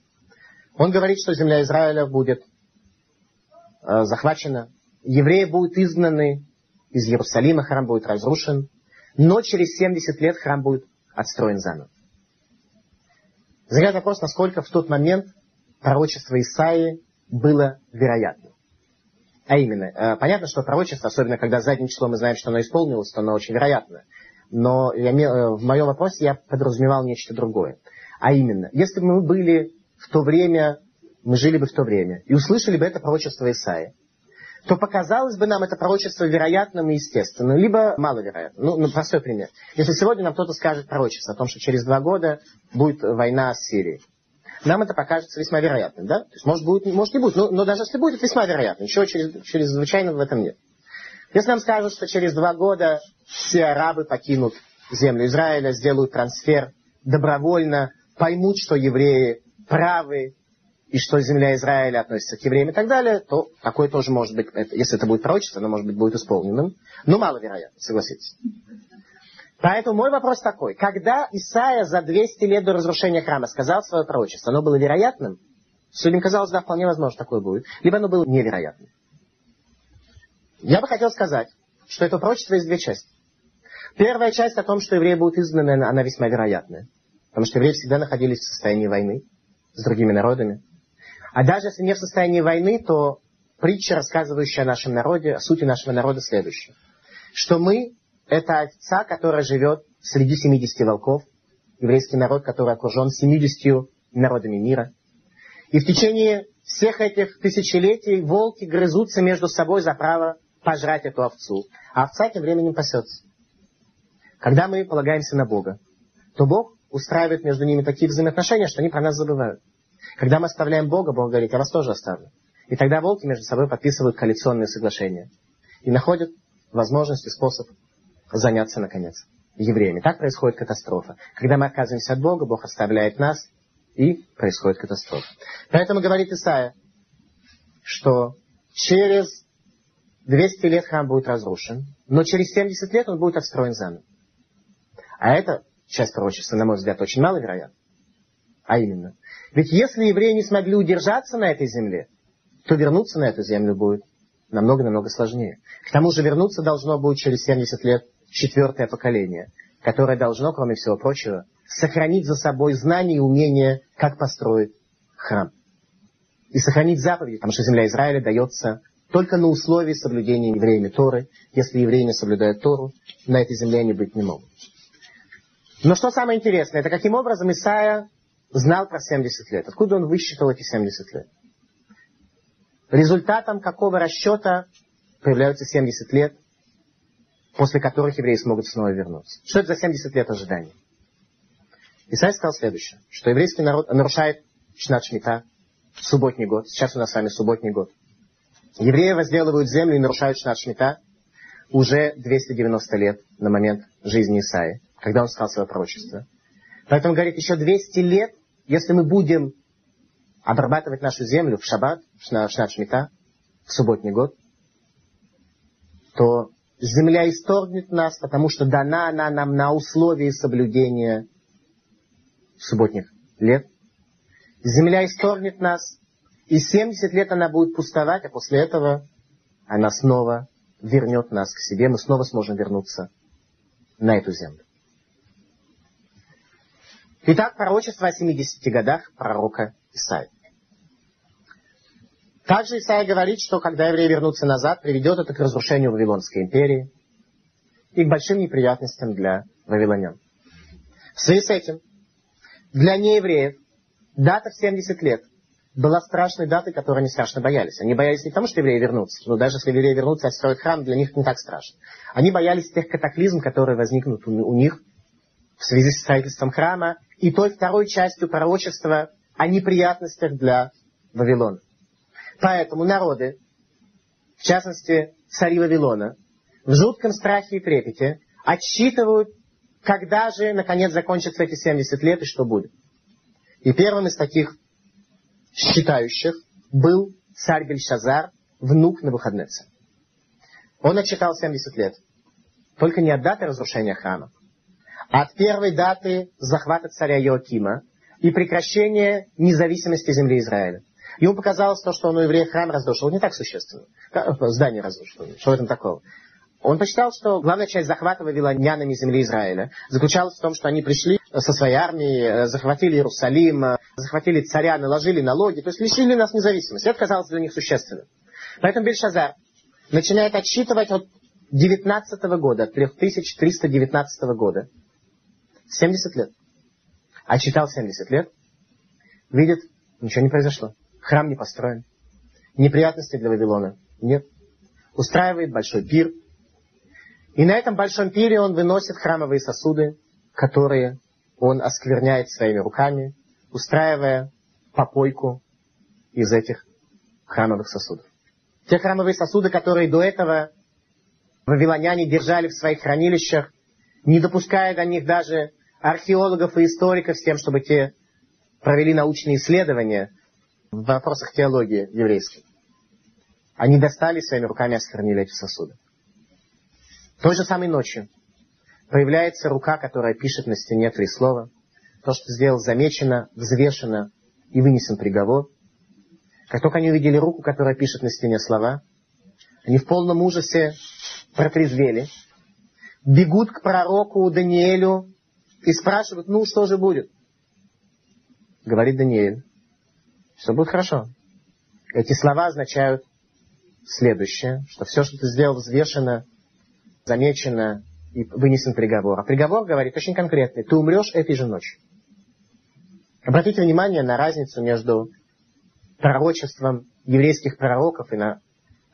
Он говорит, что земля Израиля будет э, захвачена, евреи будут изгнаны из Иерусалима, храм будет разрушен, но через 70 лет храм будет отстроен заново. Возникает вопрос, насколько в тот момент пророчество Исаии было вероятным. А именно, э, понятно, что пророчество, особенно когда задним числом мы знаем, что оно исполнилось, то оно очень вероятно. Но я, э, в моем вопросе я подразумевал нечто другое. А именно, если бы мы были в то время, мы жили бы в то время, и услышали бы это пророчество Исаия, то показалось бы нам это пророчество вероятным и естественным, либо маловероятным. Ну, ну, простой пример. Если сегодня нам кто-то скажет пророчество о том, что через два года будет война с Сирией, нам это покажется весьма вероятным, да? То есть, может, будет, может не будет, но, но даже если будет, весьма вероятно. Ничего чрезвычайного в этом нет. Если нам скажут, что через два года все арабы покинут землю Израиля, сделают трансфер добровольно, поймут, что евреи правы, и что земля Израиля относится к евреям и так далее, то такое тоже может быть, если это будет пророчество, оно может быть будет исполненным, но маловероятно, согласитесь. Поэтому мой вопрос такой. Когда Исаия за 200 лет до разрушения храма сказал свое пророчество, оно было вероятным? Сегодня казалось, да, вполне возможно, такое будет. Либо оно было невероятным. Я бы хотел сказать, что это пророчество есть две части. Первая часть о том, что евреи будут изгнаны, она весьма вероятная. Потому что евреи всегда находились в состоянии войны с другими народами. А даже если не в состоянии войны, то притча, рассказывающая о нашем народе, о сути нашего народа, следующая. Что мы это овца, которая живет среди 70 волков, еврейский народ, который окружен 70 народами мира. И в течение всех этих тысячелетий волки грызутся между собой за право пожрать эту овцу. А овца тем временем пасется. Когда мы полагаемся на Бога, то Бог устраивает между ними такие взаимоотношения, что они про нас забывают. Когда мы оставляем Бога, Бог говорит, я вас тоже оставлю. И тогда волки между собой подписывают коалиционные соглашения. И находят возможность и способ заняться, наконец, евреями. Так происходит катастрофа. Когда мы отказываемся от Бога, Бог оставляет нас, и происходит катастрофа. Поэтому говорит Исаия, что через 200 лет храм будет разрушен, но через 70 лет он будет отстроен заново. А это часть пророчества, на мой взгляд, очень маловероятна. А именно, ведь если евреи не смогли удержаться на этой земле, то вернуться на эту землю будет намного-намного сложнее. К тому же вернуться должно будет через 70 лет четвертое поколение, которое должно, кроме всего прочего, сохранить за собой знания и умения, как построить храм. И сохранить заповеди, потому что земля Израиля дается только на условии соблюдения евреями Торы. Если евреи не соблюдают Тору, на этой земле они быть не могут. Но что самое интересное, это каким образом Исаия знал про 70 лет. Откуда он высчитал эти 70 лет? Результатом какого расчета появляются 70 лет после которых евреи смогут снова вернуться. Что это за 70 лет ожидания? Исаия сказал следующее, что еврейский народ нарушает Шнат Шмита, субботний год. Сейчас у нас с вами субботний год. Евреи возделывают землю и нарушают Шнат Шмита уже 290 лет на момент жизни Исаи, когда он сказал свое пророчество. Поэтому, говорит, еще 200 лет, если мы будем обрабатывать нашу землю в шаббат, в Шнат Шмита, в субботний год, то земля исторгнет нас, потому что дана она нам на условии соблюдения субботних лет. Земля исторгнет нас, и 70 лет она будет пустовать, а после этого она снова вернет нас к себе, мы снова сможем вернуться на эту землю. Итак, пророчество о 70 годах пророка Исаия. Также Исаия говорит, что когда евреи вернутся назад, приведет это к разрушению Вавилонской империи и к большим неприятностям для вавилонян. В связи с этим, для неевреев дата в 70 лет была страшной датой, которой они страшно боялись. Они боялись не потому, что евреи вернутся, но даже если евреи вернутся и отстроят храм, для них не так страшно. Они боялись тех катаклизм, которые возникнут у них в связи с строительством храма и той второй частью пророчества о неприятностях для Вавилона. Поэтому народы, в частности цари Вавилона, в жутком страхе и трепете отсчитывают, когда же, наконец, закончатся эти 70 лет и что будет. И первым из таких считающих был царь Бельшазар, внук на выходнеца. Он отчитал 70 лет. Только не от даты разрушения храма, а от первой даты захвата царя Иоакима и прекращения независимости земли Израиля. Ему показалось то, что он у евреев храм разрушил, не так существенно. Здание разрушил. Что в этом такого? Он посчитал, что главная часть захвата вавилонянами земли Израиля заключалась в том, что они пришли со своей армией, э, захватили Иерусалим, э, захватили царя, наложили налоги, то есть лишили нас независимости. Это казалось для них существенным. Поэтому Бельшазар начинает отсчитывать от 19 года, от 3319 года, 70 лет. Отчитал 70 лет, видит, ничего не произошло. Храм не построен. Неприятностей для Вавилона нет. Устраивает большой пир. И на этом большом пире он выносит храмовые сосуды, которые он оскверняет своими руками, устраивая попойку из этих храмовых сосудов. Те храмовые сосуды, которые до этого вавилоняне держали в своих хранилищах, не допуская до них даже археологов и историков с тем, чтобы те провели научные исследования, в вопросах теологии еврейской. Они достали своими руками осквернили эти сосуды. Той же самой ночью появляется рука, которая пишет на стене три слова. То, что сделал, замечено, взвешено и вынесен приговор. Как только они увидели руку, которая пишет на стене слова, они в полном ужасе протрезвели, бегут к пророку Даниэлю и спрашивают, ну что же будет? Говорит Даниэль, все будет хорошо. Эти слова означают следующее, что все, что ты сделал, взвешено, замечено и вынесен приговор. А приговор говорит очень конкретный. Ты умрешь этой же ночью. Обратите внимание на разницу между пророчеством еврейских пророков и на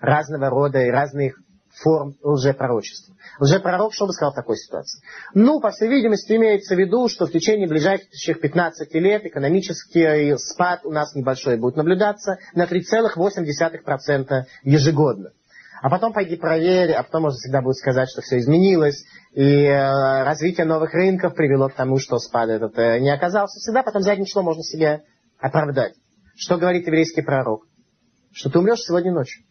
разного рода и разных форм лжепророчества. Лжепророк что бы сказал в такой ситуации? Ну, по всей видимости, имеется в виду, что в течение ближайших 15 лет экономический спад у нас небольшой будет наблюдаться на 3,8% ежегодно. А потом пойди проверь, а потом можно всегда будет сказать, что все изменилось, и э, развитие новых рынков привело к тому, что спад этот э, не оказался. Всегда потом заднее число можно себе оправдать. Что говорит еврейский пророк? Что ты умрешь сегодня ночью.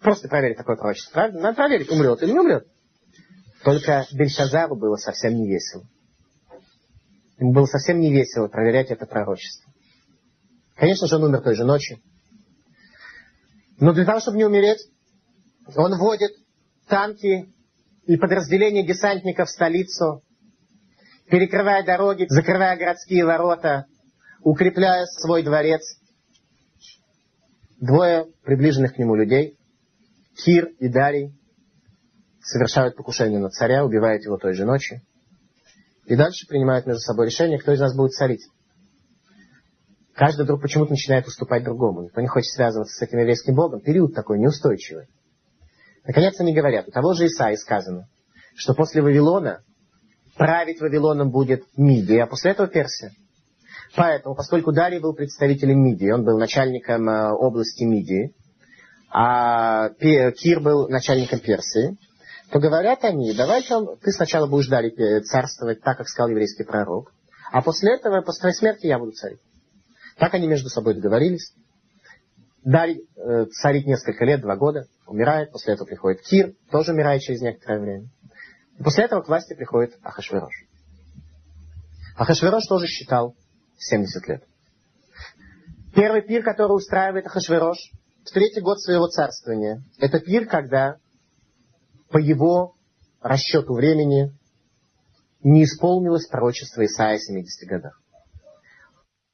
Просто проверить такое пророчество. Правильно? Надо проверить, умрет или не умрет. Только Бельшазару было совсем не весело. Ему было совсем не весело проверять это пророчество. Конечно же, он умер той же ночью. Но для того, чтобы не умереть, он вводит танки и подразделения десантников в столицу, перекрывая дороги, закрывая городские ворота, укрепляя свой дворец. Двое приближенных к нему людей Кир и Дарий совершают покушение на царя, убивают его той же ночью. И дальше принимают между собой решение, кто из нас будет царить. Каждый вдруг почему-то начинает уступать другому. Никто не хочет связываться с этим еврейским богом. Период такой неустойчивый. Наконец они говорят, у того же Исаи сказано, что после Вавилона править Вавилоном будет Мидия, а после этого Персия. Поэтому, поскольку Дарий был представителем Мидии, он был начальником э, области Мидии, а Кир был начальником Персии, то говорят они, давай-ка ты сначала будешь Дарий царствовать так, как сказал еврейский пророк, а после этого, после твоей смерти я буду царить. Так они между собой договорились. Дарий э, царит несколько лет, два года, умирает, после этого приходит Кир, тоже умирает через некоторое время. И после этого к власти приходит Ахашверош. Ахашверош тоже считал 70 лет. Первый пир, который устраивает Ахашверош, в третий год своего царствования, это пир, когда по его расчету времени не исполнилось пророчество Исаия в 70 годах.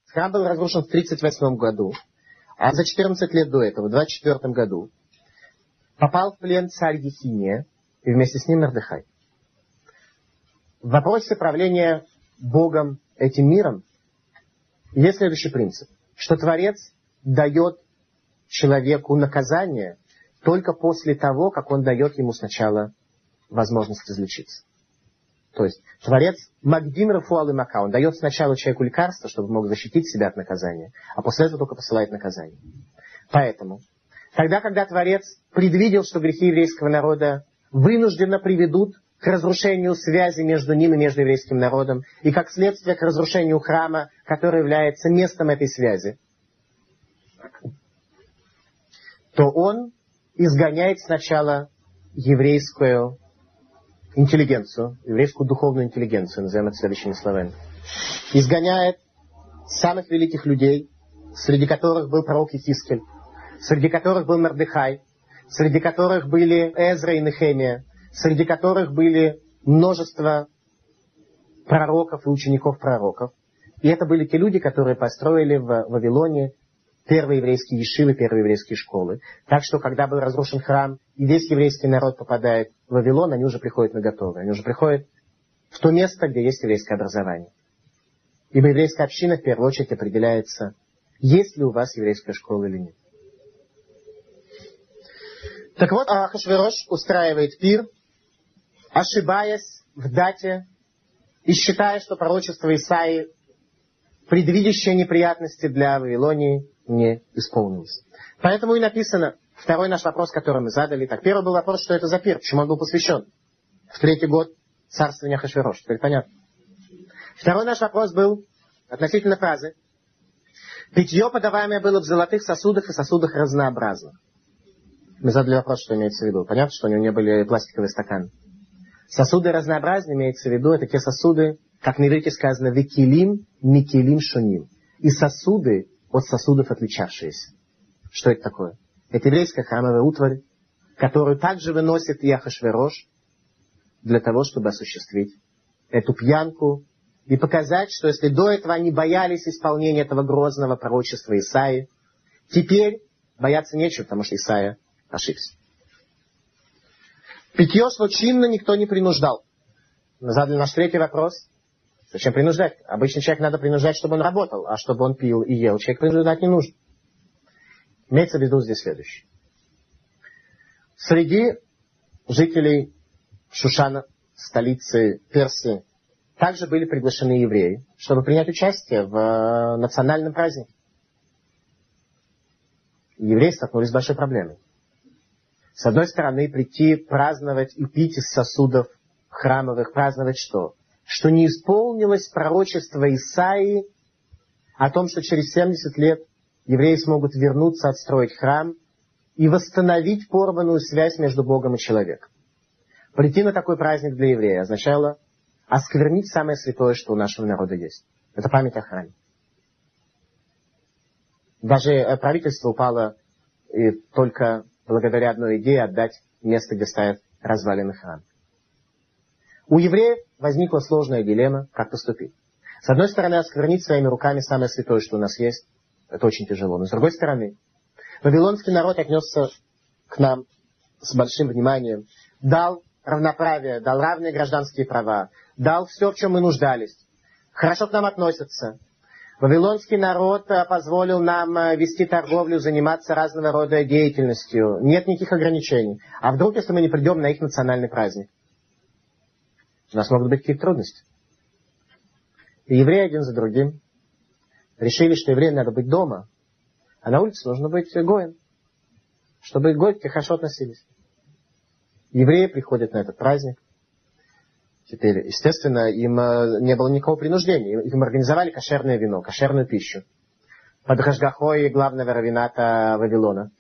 Храм был разрушен в 38 году, а за 14 лет до этого, в 24 году, попал в плен царь Ехиния и вместе с ним Мердыхай. В вопросе правления Богом этим миром есть следующий принцип, что Творец дает человеку наказание только после того, как он дает ему сначала возможность излечиться. То есть Творец Магдим Рафуал и Мака, он дает сначала человеку лекарство, чтобы мог защитить себя от наказания, а после этого только посылает наказание. Поэтому, тогда, когда Творец предвидел, что грехи еврейского народа вынужденно приведут к разрушению связи между ним и между еврейским народом, и как следствие к разрушению храма, который является местом этой связи, то он изгоняет сначала еврейскую интеллигенцию, еврейскую духовную интеллигенцию, назовем это следующими словами. Изгоняет самых великих людей, среди которых был пророк Ефискель, среди которых был Мардыхай, среди которых были Эзра и Нехемия, среди которых были множество пророков и учеников пророков. И это были те люди, которые построили в Вавилоне первые еврейские ешивы, первые еврейские школы. Так что, когда был разрушен храм, и весь еврейский народ попадает в Вавилон, они уже приходят на готовое. Они уже приходят в то место, где есть еврейское образование. Ибо еврейская община в первую очередь определяется, есть ли у вас еврейская школа или нет. Так вот, Ахашверош устраивает пир, ошибаясь в дате и считая, что пророчество Исаи, предвидящее неприятности для Вавилонии, не исполнилось. Поэтому и написано, второй наш вопрос, который мы задали. Так, первый был вопрос, что это за пир, почему он был посвящен. В третий год царствования Хашвирош. Теперь понятно. Второй наш вопрос был относительно фразы. Питье, подаваемое было в золотых сосудах и сосудах разнообразных. Мы задали вопрос, что имеется в виду. Понятно, что у него не были пластиковые стаканы. Сосуды разнообразные, имеется в виду, это те сосуды, как на иврите сказано, викилим, микилим, шуним. И сосуды от сосудов отличавшиеся. Что это такое? Это еврейская храмовая утварь, которую также выносит Яхашверош для того, чтобы осуществить эту пьянку и показать, что если до этого они боялись исполнения этого грозного пророчества Исаи, теперь бояться нечего, потому что Исаия ошибся. Питье случайно никто не принуждал. Задали наш третий вопрос. Зачем принуждать? Обычно человек надо принуждать, чтобы он работал, а чтобы он пил и ел. Человек принуждать не нужно. Имеется в виду здесь следующее. Среди жителей Шушана, столицы Персии, также были приглашены евреи, чтобы принять участие в э, национальном празднике. Евреи столкнулись с большой проблемой. С одной стороны, прийти праздновать и пить из сосудов храмовых, праздновать что? что не исполнилось пророчество Исаии о том, что через 70 лет евреи смогут вернуться, отстроить храм и восстановить порванную связь между Богом и человеком. Прийти на такой праздник для еврея означало осквернить самое святое, что у нашего народа есть. Это память о храме. Даже э, правительство упало и только благодаря одной идее отдать место, где стоят развалины храма. У евреев возникла сложная дилемма, как поступить. С одной стороны, осквернить своими руками самое святое, что у нас есть, это очень тяжело. Но с другой стороны, вавилонский народ отнесся к нам с большим вниманием, дал равноправие, дал равные гражданские права, дал все, в чем мы нуждались. Хорошо к нам относятся. Вавилонский народ э, позволил нам э, вести торговлю, заниматься разного рода деятельностью. Нет никаких ограничений. А вдруг, если мы не придем на их национальный праздник? У нас могут быть какие-то трудности. И евреи один за другим решили, что евреям надо быть дома, а на улице нужно быть гоем, чтобы гойки хорошо относились. Евреи приходят на этот праздник. Теперь, естественно, им э, не было никакого принуждения. Им организовали кошерное вино, кошерную пищу. Под Рашгахой главного равината Вавилона.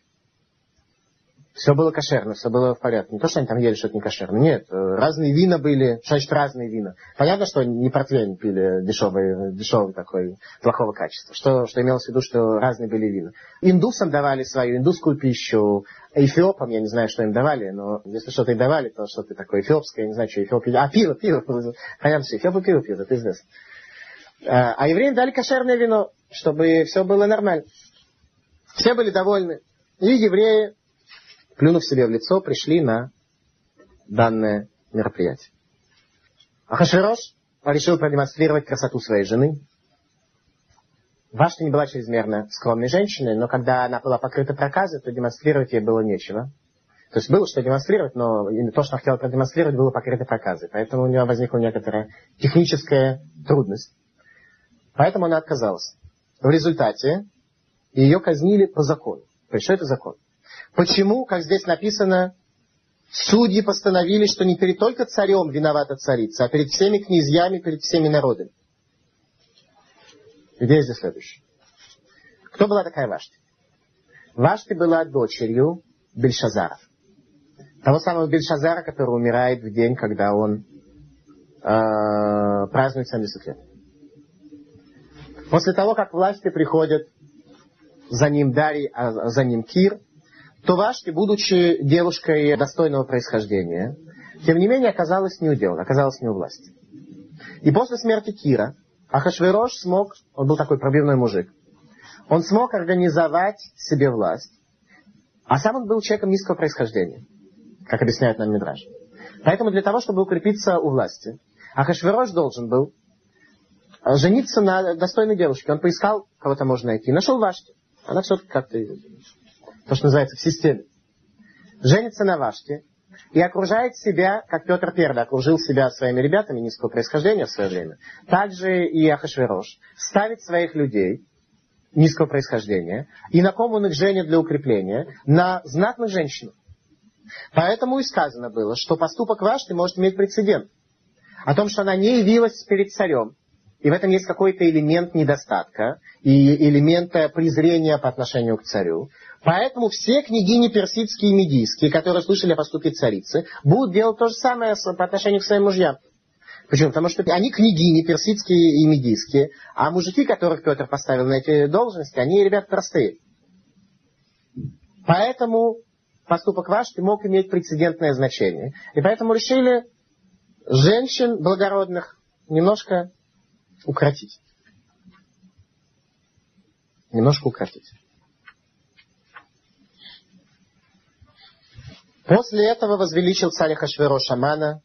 Все было кошерно, все было в порядке. Не то, что они там ели что-то не кошерно. Нет, э, разные вина были. Что значит разные вина? Понятно, что не портвейн пили дешевый, дешевый такой, плохого качества. Что, что имелось в виду, что разные были вина. Индусам давали свою индусскую пищу. Эфиопам, я не знаю, что им давали, но если что-то и давали, то что-то такое эфиопское, я не знаю, что эфиопы... А, пиво, пиво. Понятно, что эфиопы пиво пьют, это известно. Э, а евреям дали кошерное вино, чтобы все было нормально. Все были довольны. И евреи плюнув себе в лицо, пришли на данное мероприятие. Ахашвирош решил продемонстрировать красоту своей жены. Вашта не была чрезмерно скромной женщиной, но когда она была покрыта проказой, то демонстрировать ей было нечего. То есть было что демонстрировать, но то, что она хотела продемонстрировать, было покрыто проказой. Поэтому у нее возникла некоторая техническая трудность. Поэтому она отказалась. В результате ее казнили по закону. То есть, что это закон? Почему, как здесь написано, судьи постановили, что не перед только царем виновата царица, а перед всеми князьями, перед всеми народами? Идея здесь следующая. Кто была такая Вашти? Вашти была дочерью Бельшазара. Того самого Бельшазара, который умирает в день, когда он э, празднует 70 лет. После того, как власти приходят за ним Дарий, а за ним Кир, то Вашти, будучи девушкой достойного происхождения, тем не менее оказалась не у дела, оказалась не у власти. И после смерти Кира Ахашверош смог, он был такой пробивной мужик, он смог организовать себе власть, а сам он был человеком низкого происхождения, как объясняет нам Мидраж. Поэтому для того, чтобы укрепиться у власти, Ахашверош должен был жениться на достойной девушке. Он поискал, кого-то можно найти. Нашел Вашти. Она все-таки как-то то, что называется, в системе, женится на Вашке и окружает себя, как Петр I окружил себя своими ребятами низкого происхождения в свое время, также и Ахашверош ставит своих людей низкого происхождения, и на ком он их женит для укрепления? На знатных женщин. Поэтому и сказано было, что поступок Вашты может иметь прецедент. О том, что она не явилась перед царем, и в этом есть какой-то элемент недостатка и элемент презрения по отношению к царю. Поэтому все княгини персидские и медийские, которые слышали о поступке царицы, будут делать то же самое по отношению к своим мужьям. Почему? Потому что они княгини персидские и медийские, а мужики, которых Петр поставил на эти должности, они, ребят, простые. Поэтому поступок ваш мог иметь прецедентное значение. И поэтому решили женщин благородных немножко укротить. Немножко укротить. После этого возвеличил царь Хашверо Шамана,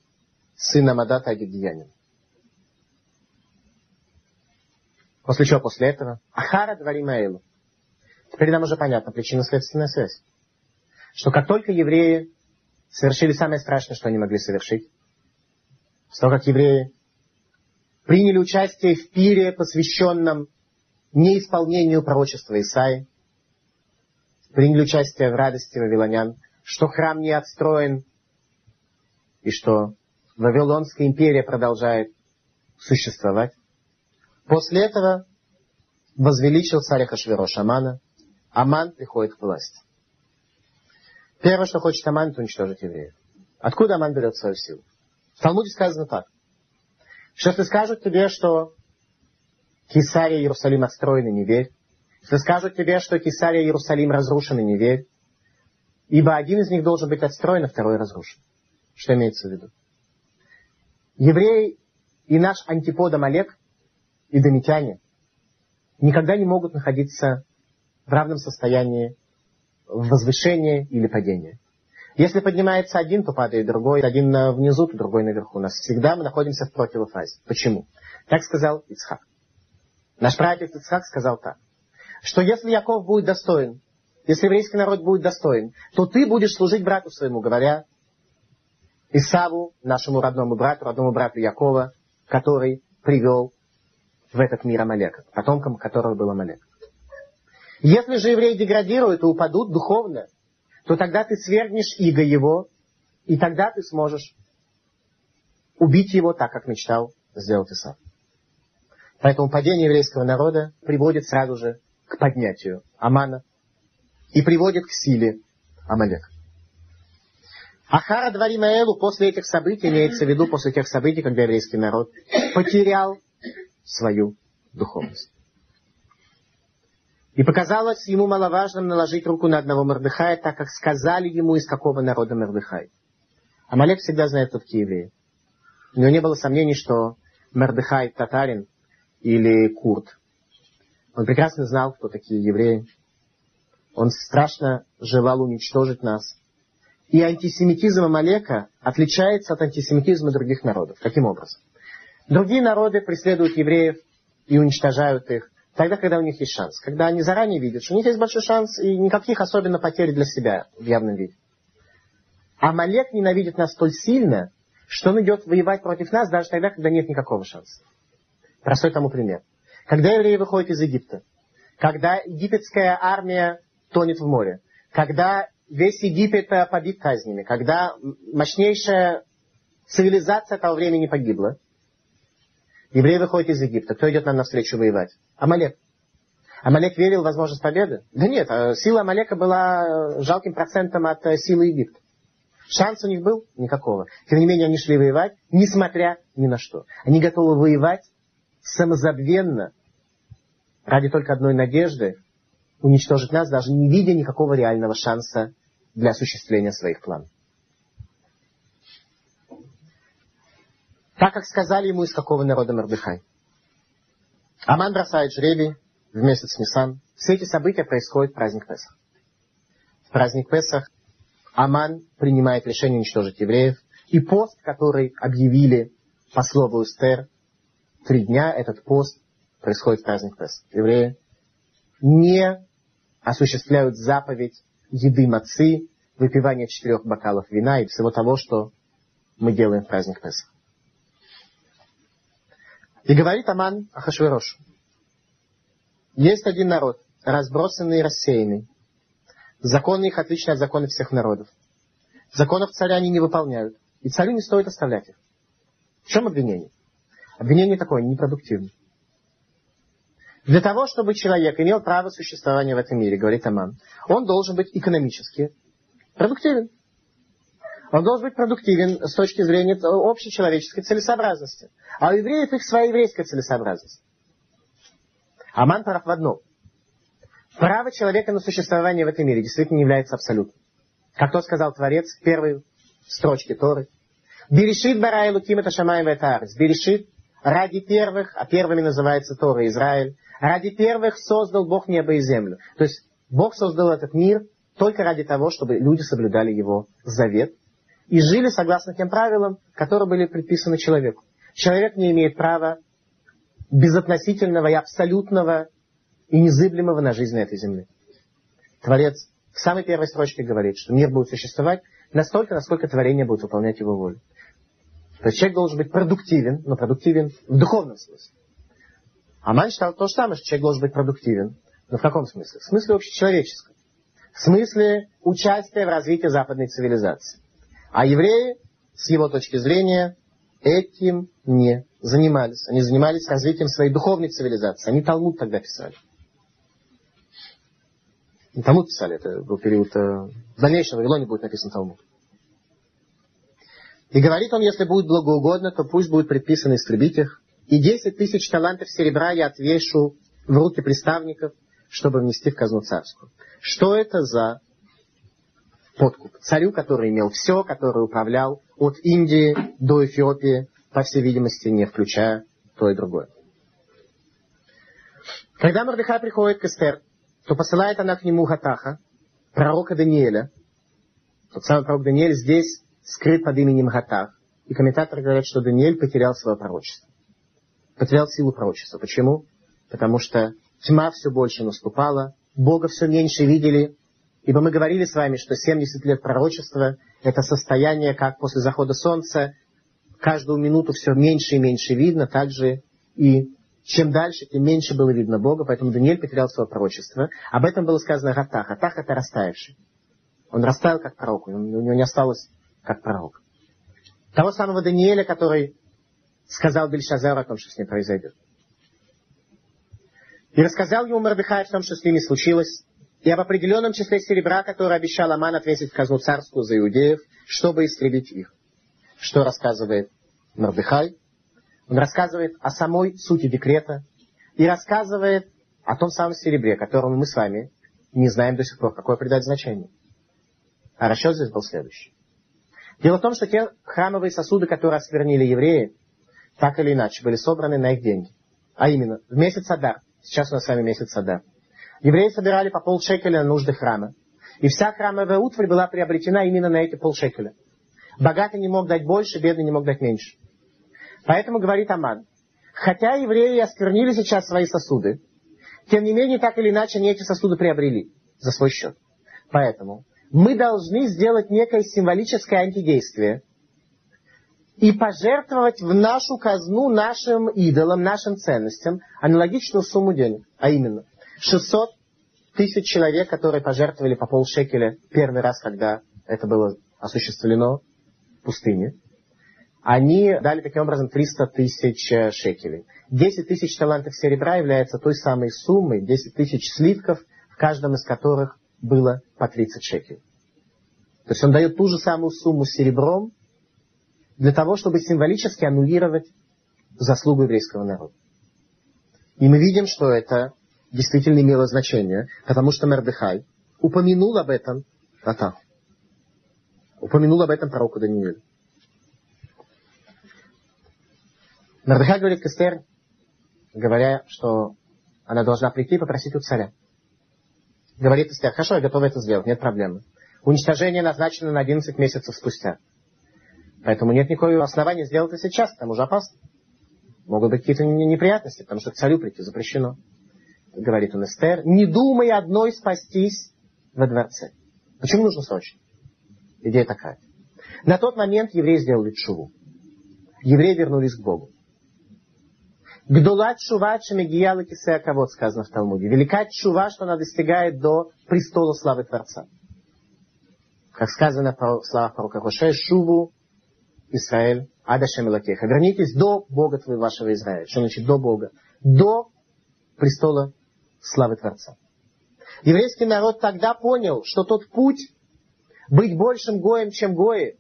сына Мадата Агидьянин. После чего после этого? Ахара Дваримаэлу. Теперь нам уже понятна причинно-следственная связь. Что как только евреи совершили самое страшное, что они могли совершить, с того, как евреи приняли участие в пире, посвященном неисполнению пророчества Исаи, приняли участие в радости вавилонян, что храм не отстроен, и что Вавилонская империя продолжает существовать. После этого возвеличил царя Хашвирош Амана. Аман приходит к власти. Первое, что хочет Аман, это уничтожить евреев. Откуда Аман берет свою силу? В Талмуде сказано так. Что если скажут тебе, что Кесария Иерусалим отстроены, не верь. Если скажут тебе, что Кесария Иерусалим разрушены, не верь. Ибо один из них должен быть отстроен, а второй разрушен. Что имеется в виду? Евреи и наш антипод Амалек, и домитяне, никогда не могут находиться в равном состоянии возвышения или падения. Если поднимается один, то падает другой. Один внизу, то другой наверху. У нас всегда мы находимся в противофазе. Почему? Так сказал Ицхак. Наш прадед Ицхак сказал так, что если Яков будет достоин если еврейский народ будет достоин, то ты будешь служить брату своему, говоря, Исаву, нашему родному брату, родному брату Якова, который привел в этот мир Амалека, потомком которого был Амалек. Если же евреи деградируют и упадут духовно, то тогда ты свергнешь иго его, и тогда ты сможешь убить его так, как мечтал сделать Исав. Поэтому падение еврейского народа приводит сразу же к поднятию Амана и приводит к силе Амалека. Ахара Дваримаэлу после этих событий, имеется в виду после тех событий, когда еврейский народ потерял свою духовность. И показалось ему маловажным наложить руку на одного Мордыхая, так как сказали ему, из какого народа Мордыхай. Амалек всегда знает, такие евреи. У него не было сомнений, что Мордыхай татарин или курд. Он прекрасно знал, кто такие евреи. Он страшно желал уничтожить нас. И антисемитизм Амалека отличается от антисемитизма других народов. Каким образом? Другие народы преследуют евреев и уничтожают их тогда, когда у них есть шанс. Когда они заранее видят, что у них есть большой шанс и никаких особенно потерь для себя в явном виде. Амалек ненавидит нас столь сильно, что он идет воевать против нас даже тогда, когда нет никакого шанса. Простой тому пример. Когда евреи выходят из Египта, когда египетская армия тонет в море, когда весь Египет э, побит казнями, когда мощнейшая цивилизация того времени погибла, евреи выходят из Египта. Кто идет нам навстречу воевать? Амалек. Амалек верил в возможность победы? Да нет, э, сила Амалека была э, жалким процентом от силы Египта. Шанс у них был? Никакого. Тем не менее, они шли воевать, несмотря ни на что. Они готовы воевать самозабвенно, ради только одной надежды, уничтожить нас, даже не видя никакого реального шанса для осуществления своих планов. Так как сказали ему, из какого народа Мордыхай. Аман бросает жребий в месяц Нисан. Все эти события происходят в праздник Песах. В праздник Песах Аман принимает решение уничтожить евреев. И пост, который объявили по слову Эстер, три дня этот пост происходит в праздник Песах. Евреи не осуществляют заповедь еды мацы, выпивания четырех бокалов вина и всего того, что мы делаем в праздник Песах. И говорит Аман Ахашвирошу. Есть один народ, разбросанный и рассеянный. Законы их отличны от законов всех народов. Законов царя они не выполняют. И царю не стоит оставлять их. В чем обвинение? Обвинение такое, непродуктивное. Для того, чтобы человек имел право существования в этом мире, говорит Аман, он должен быть экономически продуктивен. Он должен быть продуктивен с точки зрения общечеловеческой целесообразности. А у евреев их своя еврейская целесообразность. Аман прав в одном. Право человека на существование в этом мире действительно не является абсолютным. Как то сказал Творец в первой строчке Торы. Берешит бара Луким это Шамаем это Берешит ради первых, а первыми называется Тора Израиль, ради первых создал Бог небо и землю. То есть Бог создал этот мир только ради того, чтобы люди соблюдали его завет и жили согласно тем правилам, которые были предписаны человеку. Человек не имеет права безотносительного и абсолютного и незыблемого на жизнь на этой земле. Творец в самой первой строчке говорит, что мир будет существовать настолько, насколько творение будет выполнять его волю. То есть человек должен быть продуктивен, но продуктивен в духовном смысле. Аман считал то же самое, что человек должен быть продуктивен. Но в каком смысле? В смысле общечеловеческом. В смысле участия в развитии западной цивилизации. А евреи, с его точки зрения, этим не занимались. Они занимались развитием своей духовной цивилизации. Они Талмуд тогда писали. Талмуд писали, это был период... Э, в дальнейшем в Вавилоне будет написан Талмуд. И говорит он, если будет благоугодно, то пусть будет предписано истребить их. И десять тысяч талантов серебра я отвешу в руки приставников, чтобы внести в казну царскую. Что это за подкуп? Царю, который имел все, который управлял от Индии до Эфиопии, по всей видимости, не включая то и другое. Когда Мордыхай приходит к Эстер, то посылает она к нему Гатаха, пророка Даниэля. Тот самый пророк Даниэль здесь скрыт под именем Гатах. И комментаторы говорят, что Даниэль потерял свое пророчество. Потерял силу пророчества. Почему? Потому что тьма все больше наступала, Бога все меньше видели, Ибо мы говорили с вами, что 70 лет пророчества – это состояние, как после захода солнца, каждую минуту все меньше и меньше видно, также и чем дальше, тем меньше было видно Бога, поэтому Даниэль потерял свое пророчество. Об этом было сказано Ратах. Ратах – это растаявший. Он растаял как пророк, у него не осталось как пророк. Того самого Даниэля, который сказал Бельшазару о том, что с ним произойдет. И рассказал ему Мордыхай о том, что с ними случилось, и об определенном числе серебра, которое обещал Аман ответить в казну царскую за иудеев, чтобы истребить их. Что рассказывает Мордыхай? Он рассказывает о самой сути декрета и рассказывает о том самом серебре, которому мы с вами не знаем до сих пор, какое придать значение. А расчет здесь был следующий. Дело в том, что те храмовые сосуды, которые осквернили евреи, так или иначе, были собраны на их деньги. А именно, в месяц Адар. Сейчас у нас с вами месяц Адар. Евреи собирали по полшекеля на нужды храма. И вся храмовая утварь была приобретена именно на эти полшекеля. Богатый не мог дать больше, бедный не мог дать меньше. Поэтому говорит Аман, хотя евреи осквернили сейчас свои сосуды, тем не менее, так или иначе, они эти сосуды приобрели за свой счет. Поэтому мы должны сделать некое символическое антидействие и пожертвовать в нашу казну нашим идолам, нашим ценностям аналогичную сумму денег. А именно, 600 тысяч человек, которые пожертвовали по полшекеля первый раз, когда это было осуществлено в пустыне они дали таким образом 300 тысяч э, шекелей. 10 тысяч талантов серебра является той самой суммой, 10 тысяч сливков, в каждом из которых было по 30 шекелей. То есть он дает ту же самую сумму серебром для того, чтобы символически аннулировать заслугу еврейского народа. И мы видим, что это действительно имело значение, потому что Мердыхай упомянул об этом Ратаху. Упомянул об этом пророку Даниилу. Мордыхай говорит к Эстер, говоря, что она должна прийти и попросить у царя. Говорит Эстер, хорошо, я готова это сделать, нет проблемы. Уничтожение назначено на 11 месяцев спустя. Поэтому нет никакого основания сделать это сейчас, там уже опасно. Могут быть какие-то неприятности, потому что к царю прийти запрещено. Говорит он Эстер, не думай одной спастись во дворце. Почему нужно срочно? Идея такая. На тот момент евреи сделали чуву. Евреи вернулись к Богу. Гдула чува чемегияла кисея кавод, сказано в Талмуде. Велика чува, что она достигает до престола славы Творца. Как сказано в словах пророка Хоше, шуву Израиль, Адашем. Вернитесь до Бога твоего вашего Израиля. Что значит до Бога? До престола славы Творца. Еврейский народ тогда понял, что тот путь быть большим гоем, чем гои,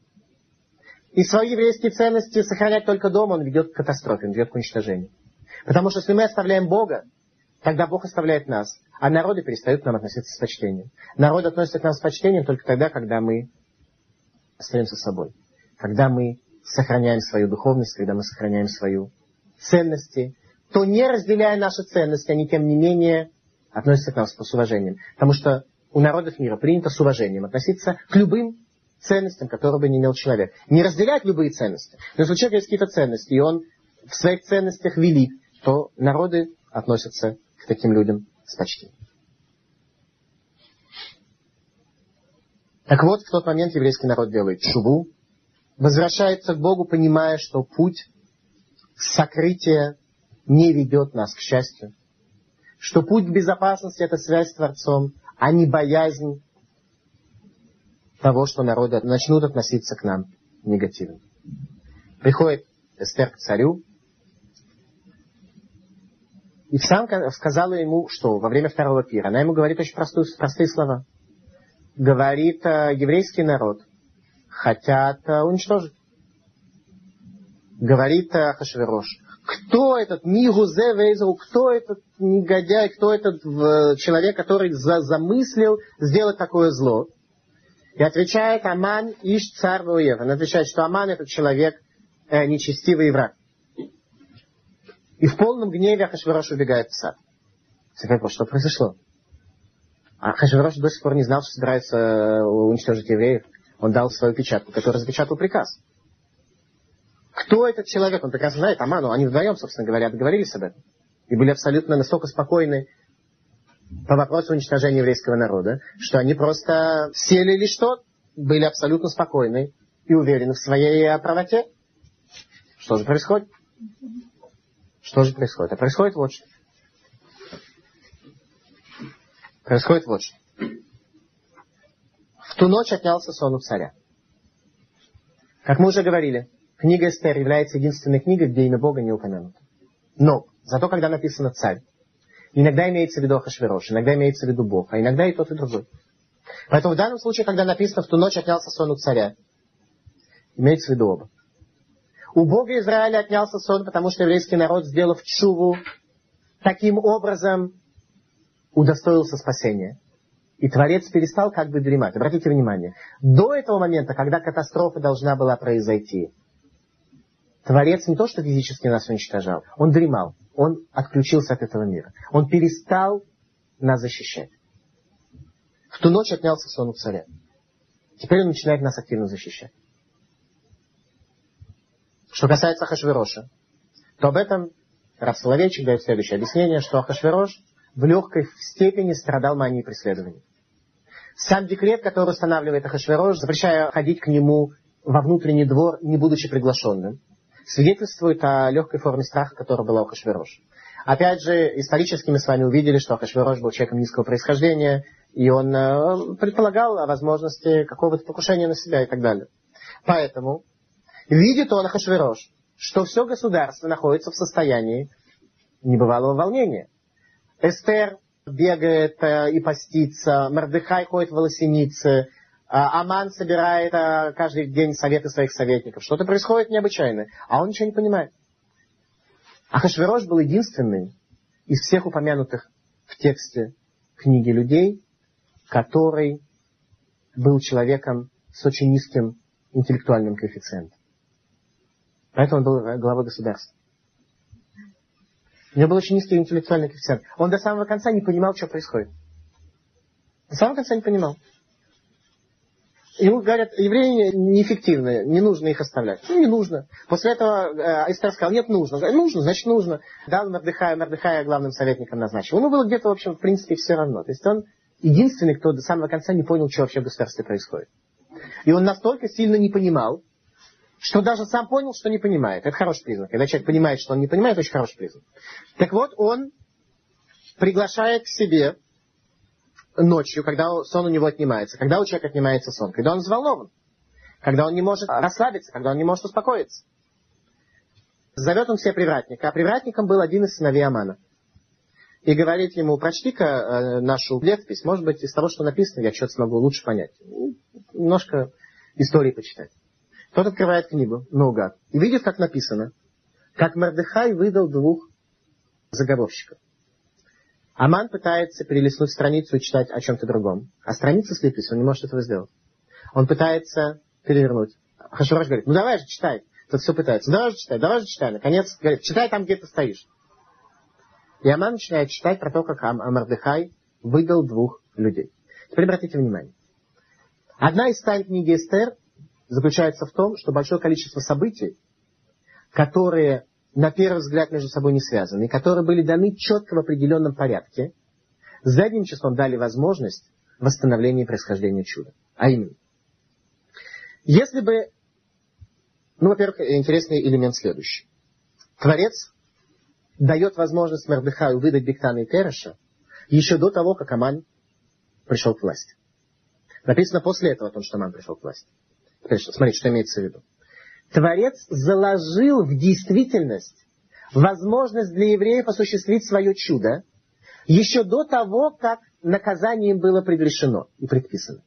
и свои еврейские ценности сохранять только дома, он ведет к катастрофе, он ведет к уничтожению. Потому что если мы оставляем Бога, тогда Бог оставляет нас. А народы перестают к нам относиться с почтением. Народ относится к нам с почтением только тогда, когда мы остаемся собой. Когда мы сохраняем свою духовность, когда мы сохраняем свою ценности, то не разделяя наши ценности, они тем не менее относятся к нам с уважением. Потому что у народов мира принято с уважением относиться к любым ценностям, которые бы не имел человек. Не разделять любые ценности. Но если у человека есть какие-то ценности, и он в своих ценностях велик, то народы относятся к таким людям с почтением. Так вот, в тот момент еврейский народ делает шубу, возвращается к Богу, понимая, что путь сокрытия не ведет нас к счастью, что путь безопасности – это связь с Творцом, а не боязнь того, что народы начнут относиться к нам негативно. Приходит Эстер к царю, и сам сказала ему, что во время второго пира. Она ему говорит очень простую, простые слова. Говорит, э, еврейский народ хотят э, уничтожить. Говорит э, Хашверош, кто этот Мигузе Вейзел, кто этот негодяй, кто этот человек, который замыслил сделать такое зло. И отвечает Аман Иш Царь Вуев. Он отвечает, что Аман этот человек э, нечестивый враг. И в полном гневе Ахашвирош убегает в сад. Царь что произошло? Ахашвирош до сих пор не знал, что собирается э, уничтожить евреев. Он дал свою печатку, которая запечатал приказ. Кто этот человек? Он прекрасно знает Аману. Они вдвоем, собственно говоря, договорились об этом. И были абсолютно настолько спокойны по вопросу уничтожения еврейского народа, что они просто сели или что, были абсолютно спокойны и уверены в своей правоте. Что же происходит? Что же происходит? А происходит вот что. Происходит вот что. В ту ночь отнялся сон у царя. Как мы уже говорили, книга Эстер является единственной книгой, где имя Бога не упомянуто. Но, зато когда написано царь, иногда имеется в виду Ахашверош, иногда имеется в виду Бог, а иногда и тот, и другой. Поэтому в данном случае, когда написано «в ту ночь отнялся сон у царя», имеется в виду оба. У Бога Израиля отнялся сон, потому что еврейский народ, сделав чуву, таким образом удостоился спасения. И Творец перестал как бы дремать. Обратите внимание, до этого момента, когда катастрофа должна была произойти, Творец не то, что физически нас уничтожал, он дремал, он отключился от этого мира. Он перестал нас защищать. В ту ночь отнялся сон у царя. Теперь он начинает нас активно защищать. Что касается Хашвироша, то об этом Раф Соловейчик дает следующее объяснение, что Ахашвирош в легкой степени страдал манией преследования. Сам декрет, который устанавливает Ахашвирош, запрещая ходить к нему во внутренний двор, не будучи приглашенным, свидетельствует о легкой форме страха, которая была у Ахашвироша. Опять же, исторически мы с вами увидели, что Ахашвирош был человеком низкого происхождения, и он э, предполагал о возможности какого-то покушения на себя и так далее. Поэтому видит он Ахашвирош, что все государство находится в состоянии небывалого волнения. Эстер бегает э, и постится, Мордыхай ходит в волосенице, Аман собирает э, каждый день советы своих советников. Что-то происходит необычайное, а он ничего не понимает. Ахашвирош был единственный из всех упомянутых в тексте книги людей, который был человеком с очень низким интеллектуальным коэффициентом. Поэтому он был главой государства. У него был очень низкий интеллектуальный коэффициент. Он до самого конца не понимал, что происходит. До самого конца не понимал. Ему говорят, евреи неэффективные, не нужно их оставлять. Ну, не нужно. После этого э, Эстер сказал, нет, нужно. Нужно, значит, нужно. Дал Мордыхая, Мордыхая главным советником назначил. Ему было где-то, в общем, в принципе, все равно. То есть он единственный, кто до самого конца не понял, что вообще в государстве происходит. И он настолько сильно не понимал, что даже сам понял, что не понимает. Это хороший признак. Когда человек понимает, что он не понимает, очень хороший признак. Так вот, он приглашает к себе ночью, когда сон у него отнимается, когда у человека отнимается сон, когда он взволнован, когда он не может расслабиться, когда он не может успокоиться. Зовет он себе привратника, а привратником был один из сыновей Амана. И говорит ему, прочти-ка э, нашу летопись, может быть, из того, что написано, я что-то смогу лучше понять. Немножко истории почитать. Тот открывает книгу наугад и видит, как написано, как Мордыхай выдал двух заговорщиков. Аман пытается перелистнуть страницу и читать о чем-то другом. А страница слиплись, он не может этого сделать. Он пытается перевернуть. Хашураш говорит, ну давай же читай. Тот все пытается, давай же читай, давай же читай. Наконец говорит, читай там, где ты стоишь. И Аман начинает читать про то, как Мордыхай выдал двух людей. Теперь обратите внимание. Одна из тайн книги Эстер заключается в том, что большое количество событий, которые на первый взгляд между собой не связаны, которые были даны четко в определенном порядке, задним числом дали возможность восстановления происхождения чуда. А именно, если бы, ну, во-первых, интересный элемент следующий. Творец дает возможность Мердыхаю выдать Бектана и Тереша еще до того, как Аман пришел к власти. Написано после этого о том, что Аман пришел к власти. Смотрите, что имеется в виду. Творец заложил в действительность возможность для евреев осуществить свое чудо еще до того, как наказание им было предрешено и предписано.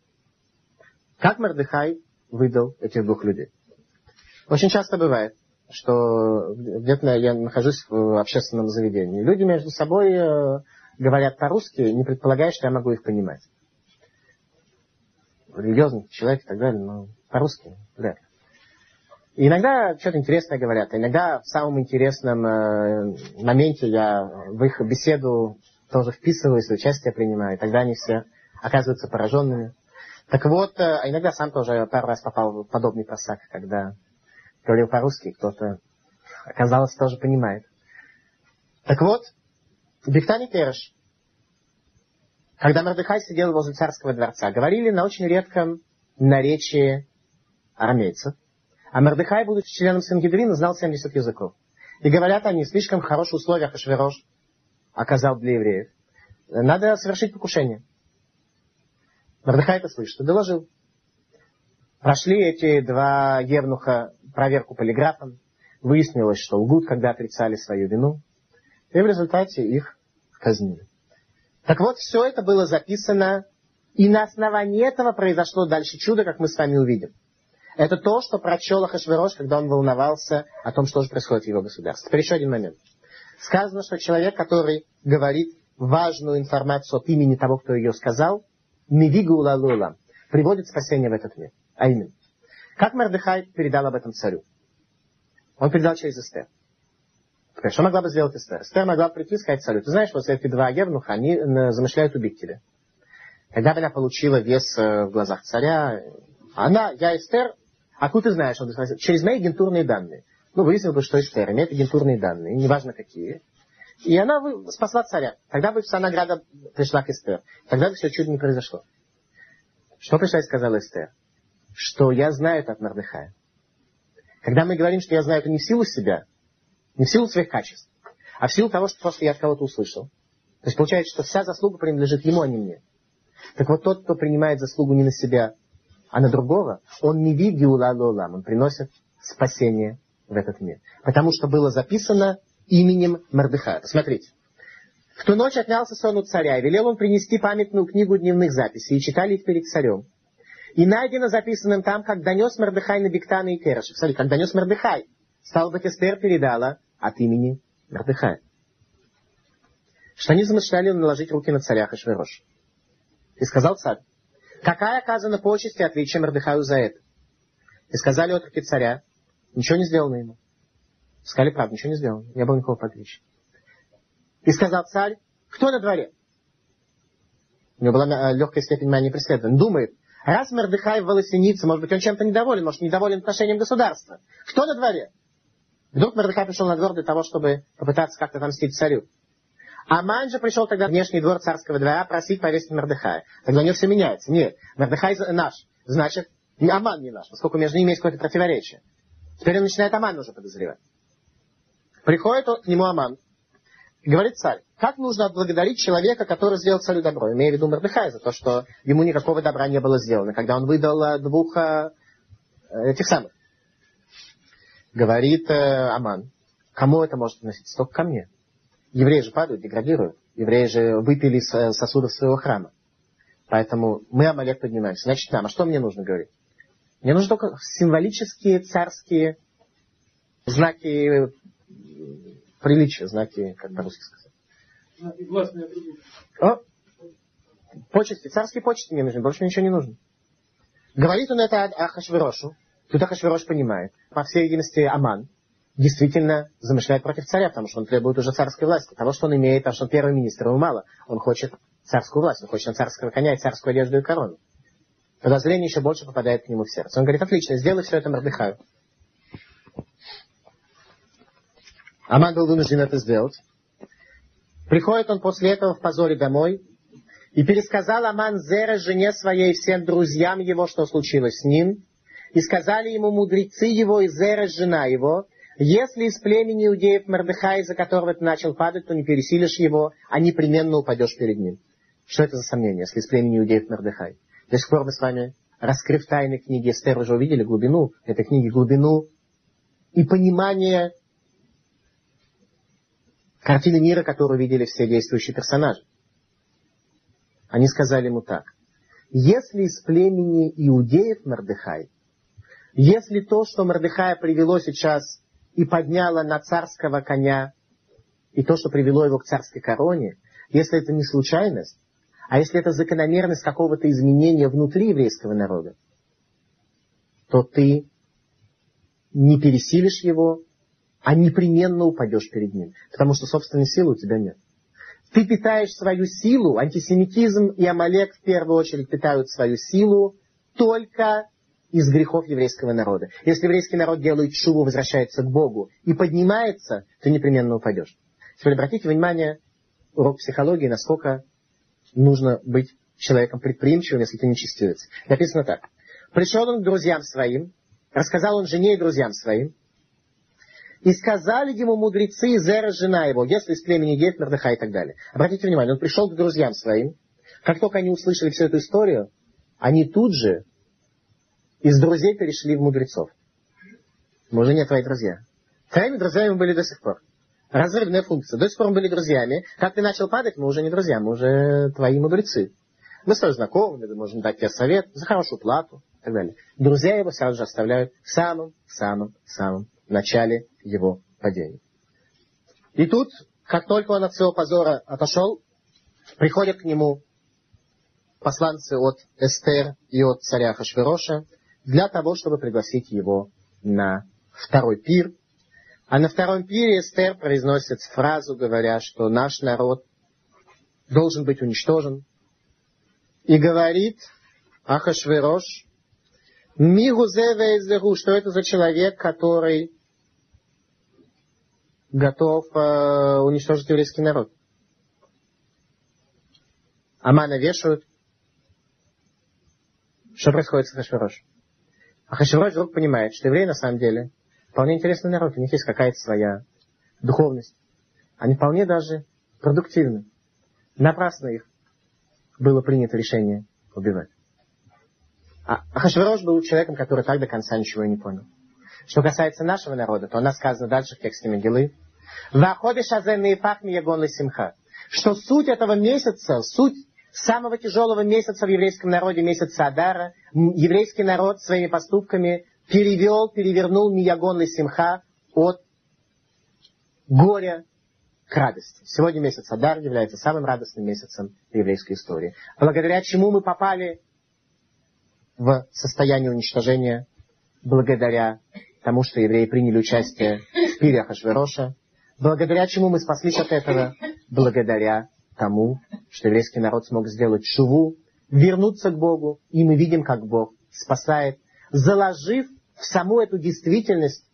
Как Мордыхай выдал этих двух людей? Очень часто бывает, что где-то я нахожусь в общественном заведении. Люди между собой э, говорят по-русски, не предполагая, что я могу их понимать. Религиозный человек и так далее, но по-русски вряд ли. Иногда что-то интересное говорят. Иногда в самом интересном э, моменте я в их беседу тоже вписываюсь, участие принимаю. И тогда они все оказываются пораженными. Так вот, э, а иногда сам тоже пару раз попал в подобный просак, когда говорил по-русски, кто-то, оказалось, тоже понимает. Так вот, Бектани Кереш когда Мордыхай сидел возле царского дворца, говорили на очень редком наречии арамейцев. А Мордыхай, будучи членом Сангедрина, знал 70 языков. И говорят они, слишком хорошие условия Хашверош оказал для евреев. Надо совершить покушение. Мордыхай это слышит и доложил. Прошли эти два евнуха проверку полиграфом. Выяснилось, что лгут, когда отрицали свою вину. И в результате их казнили. Так вот, все это было записано, и на основании этого произошло дальше чудо, как мы с вами увидим. Это то, что прочел Ахашверош, когда он волновался о том, что же происходит в его государстве. Теперь еще один момент. Сказано, что человек, который говорит важную информацию от имени того, кто ее сказал, Мивигу Лалула, приводит спасение в этот мир. А именно, как Мардыхай передал об этом царю? Он передал через Эстер. Что могла бы сделать Эстер? Эстер могла прийти и сказать царю, ты знаешь, вот эти два евнуха, они замышляют убить тебя. Когда она получила вес э, в глазах царя, она, я Эстер, откуда ты знаешь? Он говорит, через мои агентурные данные. Ну, выяснилось что Эстер имеет агентурные данные, неважно какие. И она спасла царя. Тогда бы вся награда пришла к Эстер. Тогда бы все чудо не произошло. Что пришла и сказала Эстер? Что я знаю это от Мордыхая. Когда мы говорим, что я знаю это не в силу себя, не в силу своих качеств, а в силу того, что просто я от кого-то услышал. То есть получается, что вся заслуга принадлежит ему, а не мне. Так вот тот, кто принимает заслугу не на себя, а на другого, он не видит улалолам, он приносит спасение в этот мир. Потому что было записано именем Мордыхая. Посмотрите. В ту ночь отнялся сон у царя, и велел он принести памятную книгу дневных записей, и читали их перед царем. И найдено записанным там, как донес Мордыхай на Биктана и Кераша. Смотри, как донес Мордыхай. Стал быть, Эстер передала от имени Мордыхая. Что они замышляли наложить руки на царя Хашверош. И сказал царь, какая оказана почесть и отличие Мордыхаю за это? И сказали отроки царя, ничего не сделано ему. Сказали правду, ничего не сделано, не было никакого подвища. И сказал царь, кто на дворе? У него была э, легкая степень мания преследования. Думает, раз Мордыхай в волосенице, может быть, он чем-то недоволен, может, недоволен отношением государства. Кто на дворе? Вдруг Мордыхай пришел на двор для того, чтобы попытаться как-то отомстить царю. Аман же пришел тогда в внешний двор царского двора просить повесить Мордыхая. Тогда у него все меняется. Нет, Мордыхай наш. Значит, Аман не наш, поскольку между ними есть какое-то противоречие. Теперь он начинает Аман уже подозревать. Приходит он, к нему Аман. Говорит царь, как нужно отблагодарить человека, который сделал царю добро, имея в виду Мордыхая, за то, что ему никакого добра не было сделано, когда он выдал э, двух э, этих самых. Говорит э, Аман, кому это может относиться? Только ко мне. Евреи же падают, деградируют. Евреи же выпили э, сосудов своего храма. Поэтому мы Амалек поднимаемся. Значит, нам, а что мне нужно говорить? Мне нужны только символические царские знаки приличия, знаки, как по-русски сказать. Знаки властные О, почести, царские почести мне нужны, больше ничего не нужно. Говорит он это Ахашверошу. Тут Ахашверош понимает. По всей видимости, Аман действительно замышляет против царя, потому что он требует уже царской власти. Того, что он имеет, потому что он первый министр, ему мало. Он хочет царскую власть, он хочет царского коня и царскую одежду и корону. Подозрение еще больше попадает к нему в сердце. Он говорит, отлично, сделай все это Мордыхаю. Аман был вынужден это сделать. Приходит он после этого в позоре домой и пересказал Аман Зера жене своей всем друзьям его, что случилось с ним. И сказали ему мудрецы его и Зера жена его, если из племени иудеев Мордыхай, из-за которого ты начал падать, то не пересилишь его, а непременно упадешь перед ним. Что это за сомнение, если из племени иудеев Мордыхай? До сих пор мы с вами, раскрыв тайны книги Эстер, уже увидели глубину этой книги, глубину и понимание картины мира, которую видели все действующие персонажи. Они сказали ему так. Если из племени иудеев Мордыхай, если то, что Мордыхая привело сейчас и подняло на царского коня, и то, что привело его к царской короне, если это не случайность, а если это закономерность какого-то изменения внутри еврейского народа, то ты не пересилишь его, а непременно упадешь перед ним. Потому что собственной силы у тебя нет. Ты питаешь свою силу, антисемитизм и Амалек в первую очередь питают свою силу только из грехов еврейского народа. Если еврейский народ делает шубу, возвращается к Богу и поднимается, ты непременно упадешь. Теперь обратите внимание, урок психологии, насколько нужно быть человеком предприимчивым, если ты нечестивец. Написано так. Пришел он к друзьям своим, рассказал он жене и друзьям своим, и сказали ему мудрецы из Эра, жена его, если из племени Гет, Мердыха и так далее. Обратите внимание, он пришел к друзьям своим. Как только они услышали всю эту историю, они тут же из друзей перешли в мудрецов. Мы уже не твои друзья. Твоими друзьями были до сих пор. Разрывная функция. До сих пор мы были друзьями. Как ты начал падать, мы уже не друзья, мы уже твои мудрецы. Мы с тобой знакомы, мы можем дать тебе совет за хорошую плату и так далее. Друзья его сразу же оставляют в самом, самом, самом начале его падения. И тут, как только он от своего позора отошел, приходят к нему посланцы от Эстер и от царя Хашвероша для того, чтобы пригласить его на второй пир. А на втором пире Эстер произносит фразу, говоря, что наш народ должен быть уничтожен. И говорит Ахашверош, Мигузе что это за человек, который готов э, уничтожить еврейский народ. Амана вешают. Что происходит с Хашвирош? А Хашвирош вдруг понимает, что евреи на самом деле вполне интересный народ, у них есть какая-то своя духовность. Они вполне даже продуктивны. Напрасно их было принято решение убивать. А Хашвирош был человеком, который так до конца ничего и не понял. Что касается нашего народа, то у нас сказано дальше в тексте Мегилы, «Ваходиш азен пахми ягон симха», что суть этого месяца, суть самого тяжелого месяца в еврейском народе, месяца Адара, еврейский народ своими поступками перевел, перевернул Миягон Симха от горя к радости. Сегодня месяц Адар является самым радостным месяцем в еврейской истории. Благодаря чему мы попали в состояние уничтожения? Благодаря тому, что евреи приняли участие в пире Ахашвероша. Благодаря чему мы спаслись от этого? Благодаря тому, что еврейский народ смог сделать шуву, вернуться к Богу, и мы видим, как Бог спасает, заложив в саму эту действительность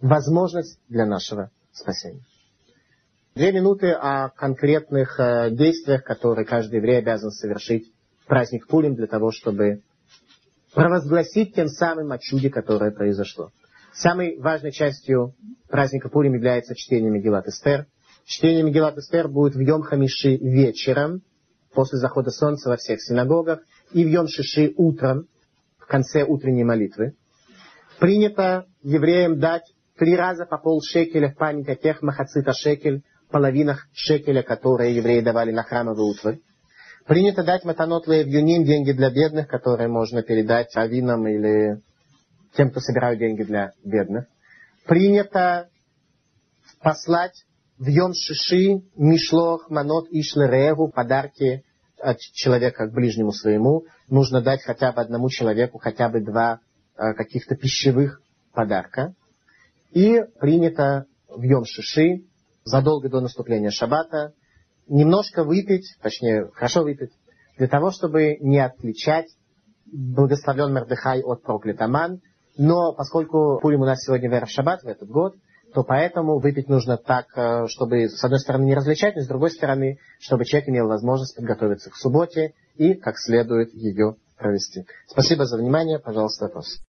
возможность для нашего спасения. Две минуты о конкретных э, действиях, которые каждый еврей обязан совершить в праздник Пулим для того, чтобы провозгласить тем самым о чуде, которое произошло. Самой важной частью праздника Пурим является чтение Мегилат Эстер. Чтение Мегилат Эстер будет в Йом Хамиши вечером, после захода солнца во всех синагогах, и в Йом Шиши утром, в конце утренней молитвы. Принято евреям дать три раза по пол шекеля в память о тех махацита шекель, половинах шекеля, которые евреи давали на храмовый утварь. Принято дать матанот леевюним, деньги для бедных, которые можно передать авинам или тем, кто собирают деньги для бедных. Принято послать в Йом Шиши Мишлох Манот Ишлерегу подарки от человека к ближнему своему. Нужно дать хотя бы одному человеку хотя бы два э, каких-то пищевых подарка. И принято в Йом Шиши задолго до наступления Шаббата немножко выпить, точнее, хорошо выпить, для того, чтобы не отличать благословен Мердыхай от проклят Аман. Но поскольку Пурим у нас сегодня в Шаббат, в этот год, то поэтому выпить нужно так, э, чтобы с одной стороны не различать, но с другой стороны, чтобы человек имел возможность подготовиться к субботе и как следует ее провести. Спасибо за внимание. Пожалуйста, вопрос.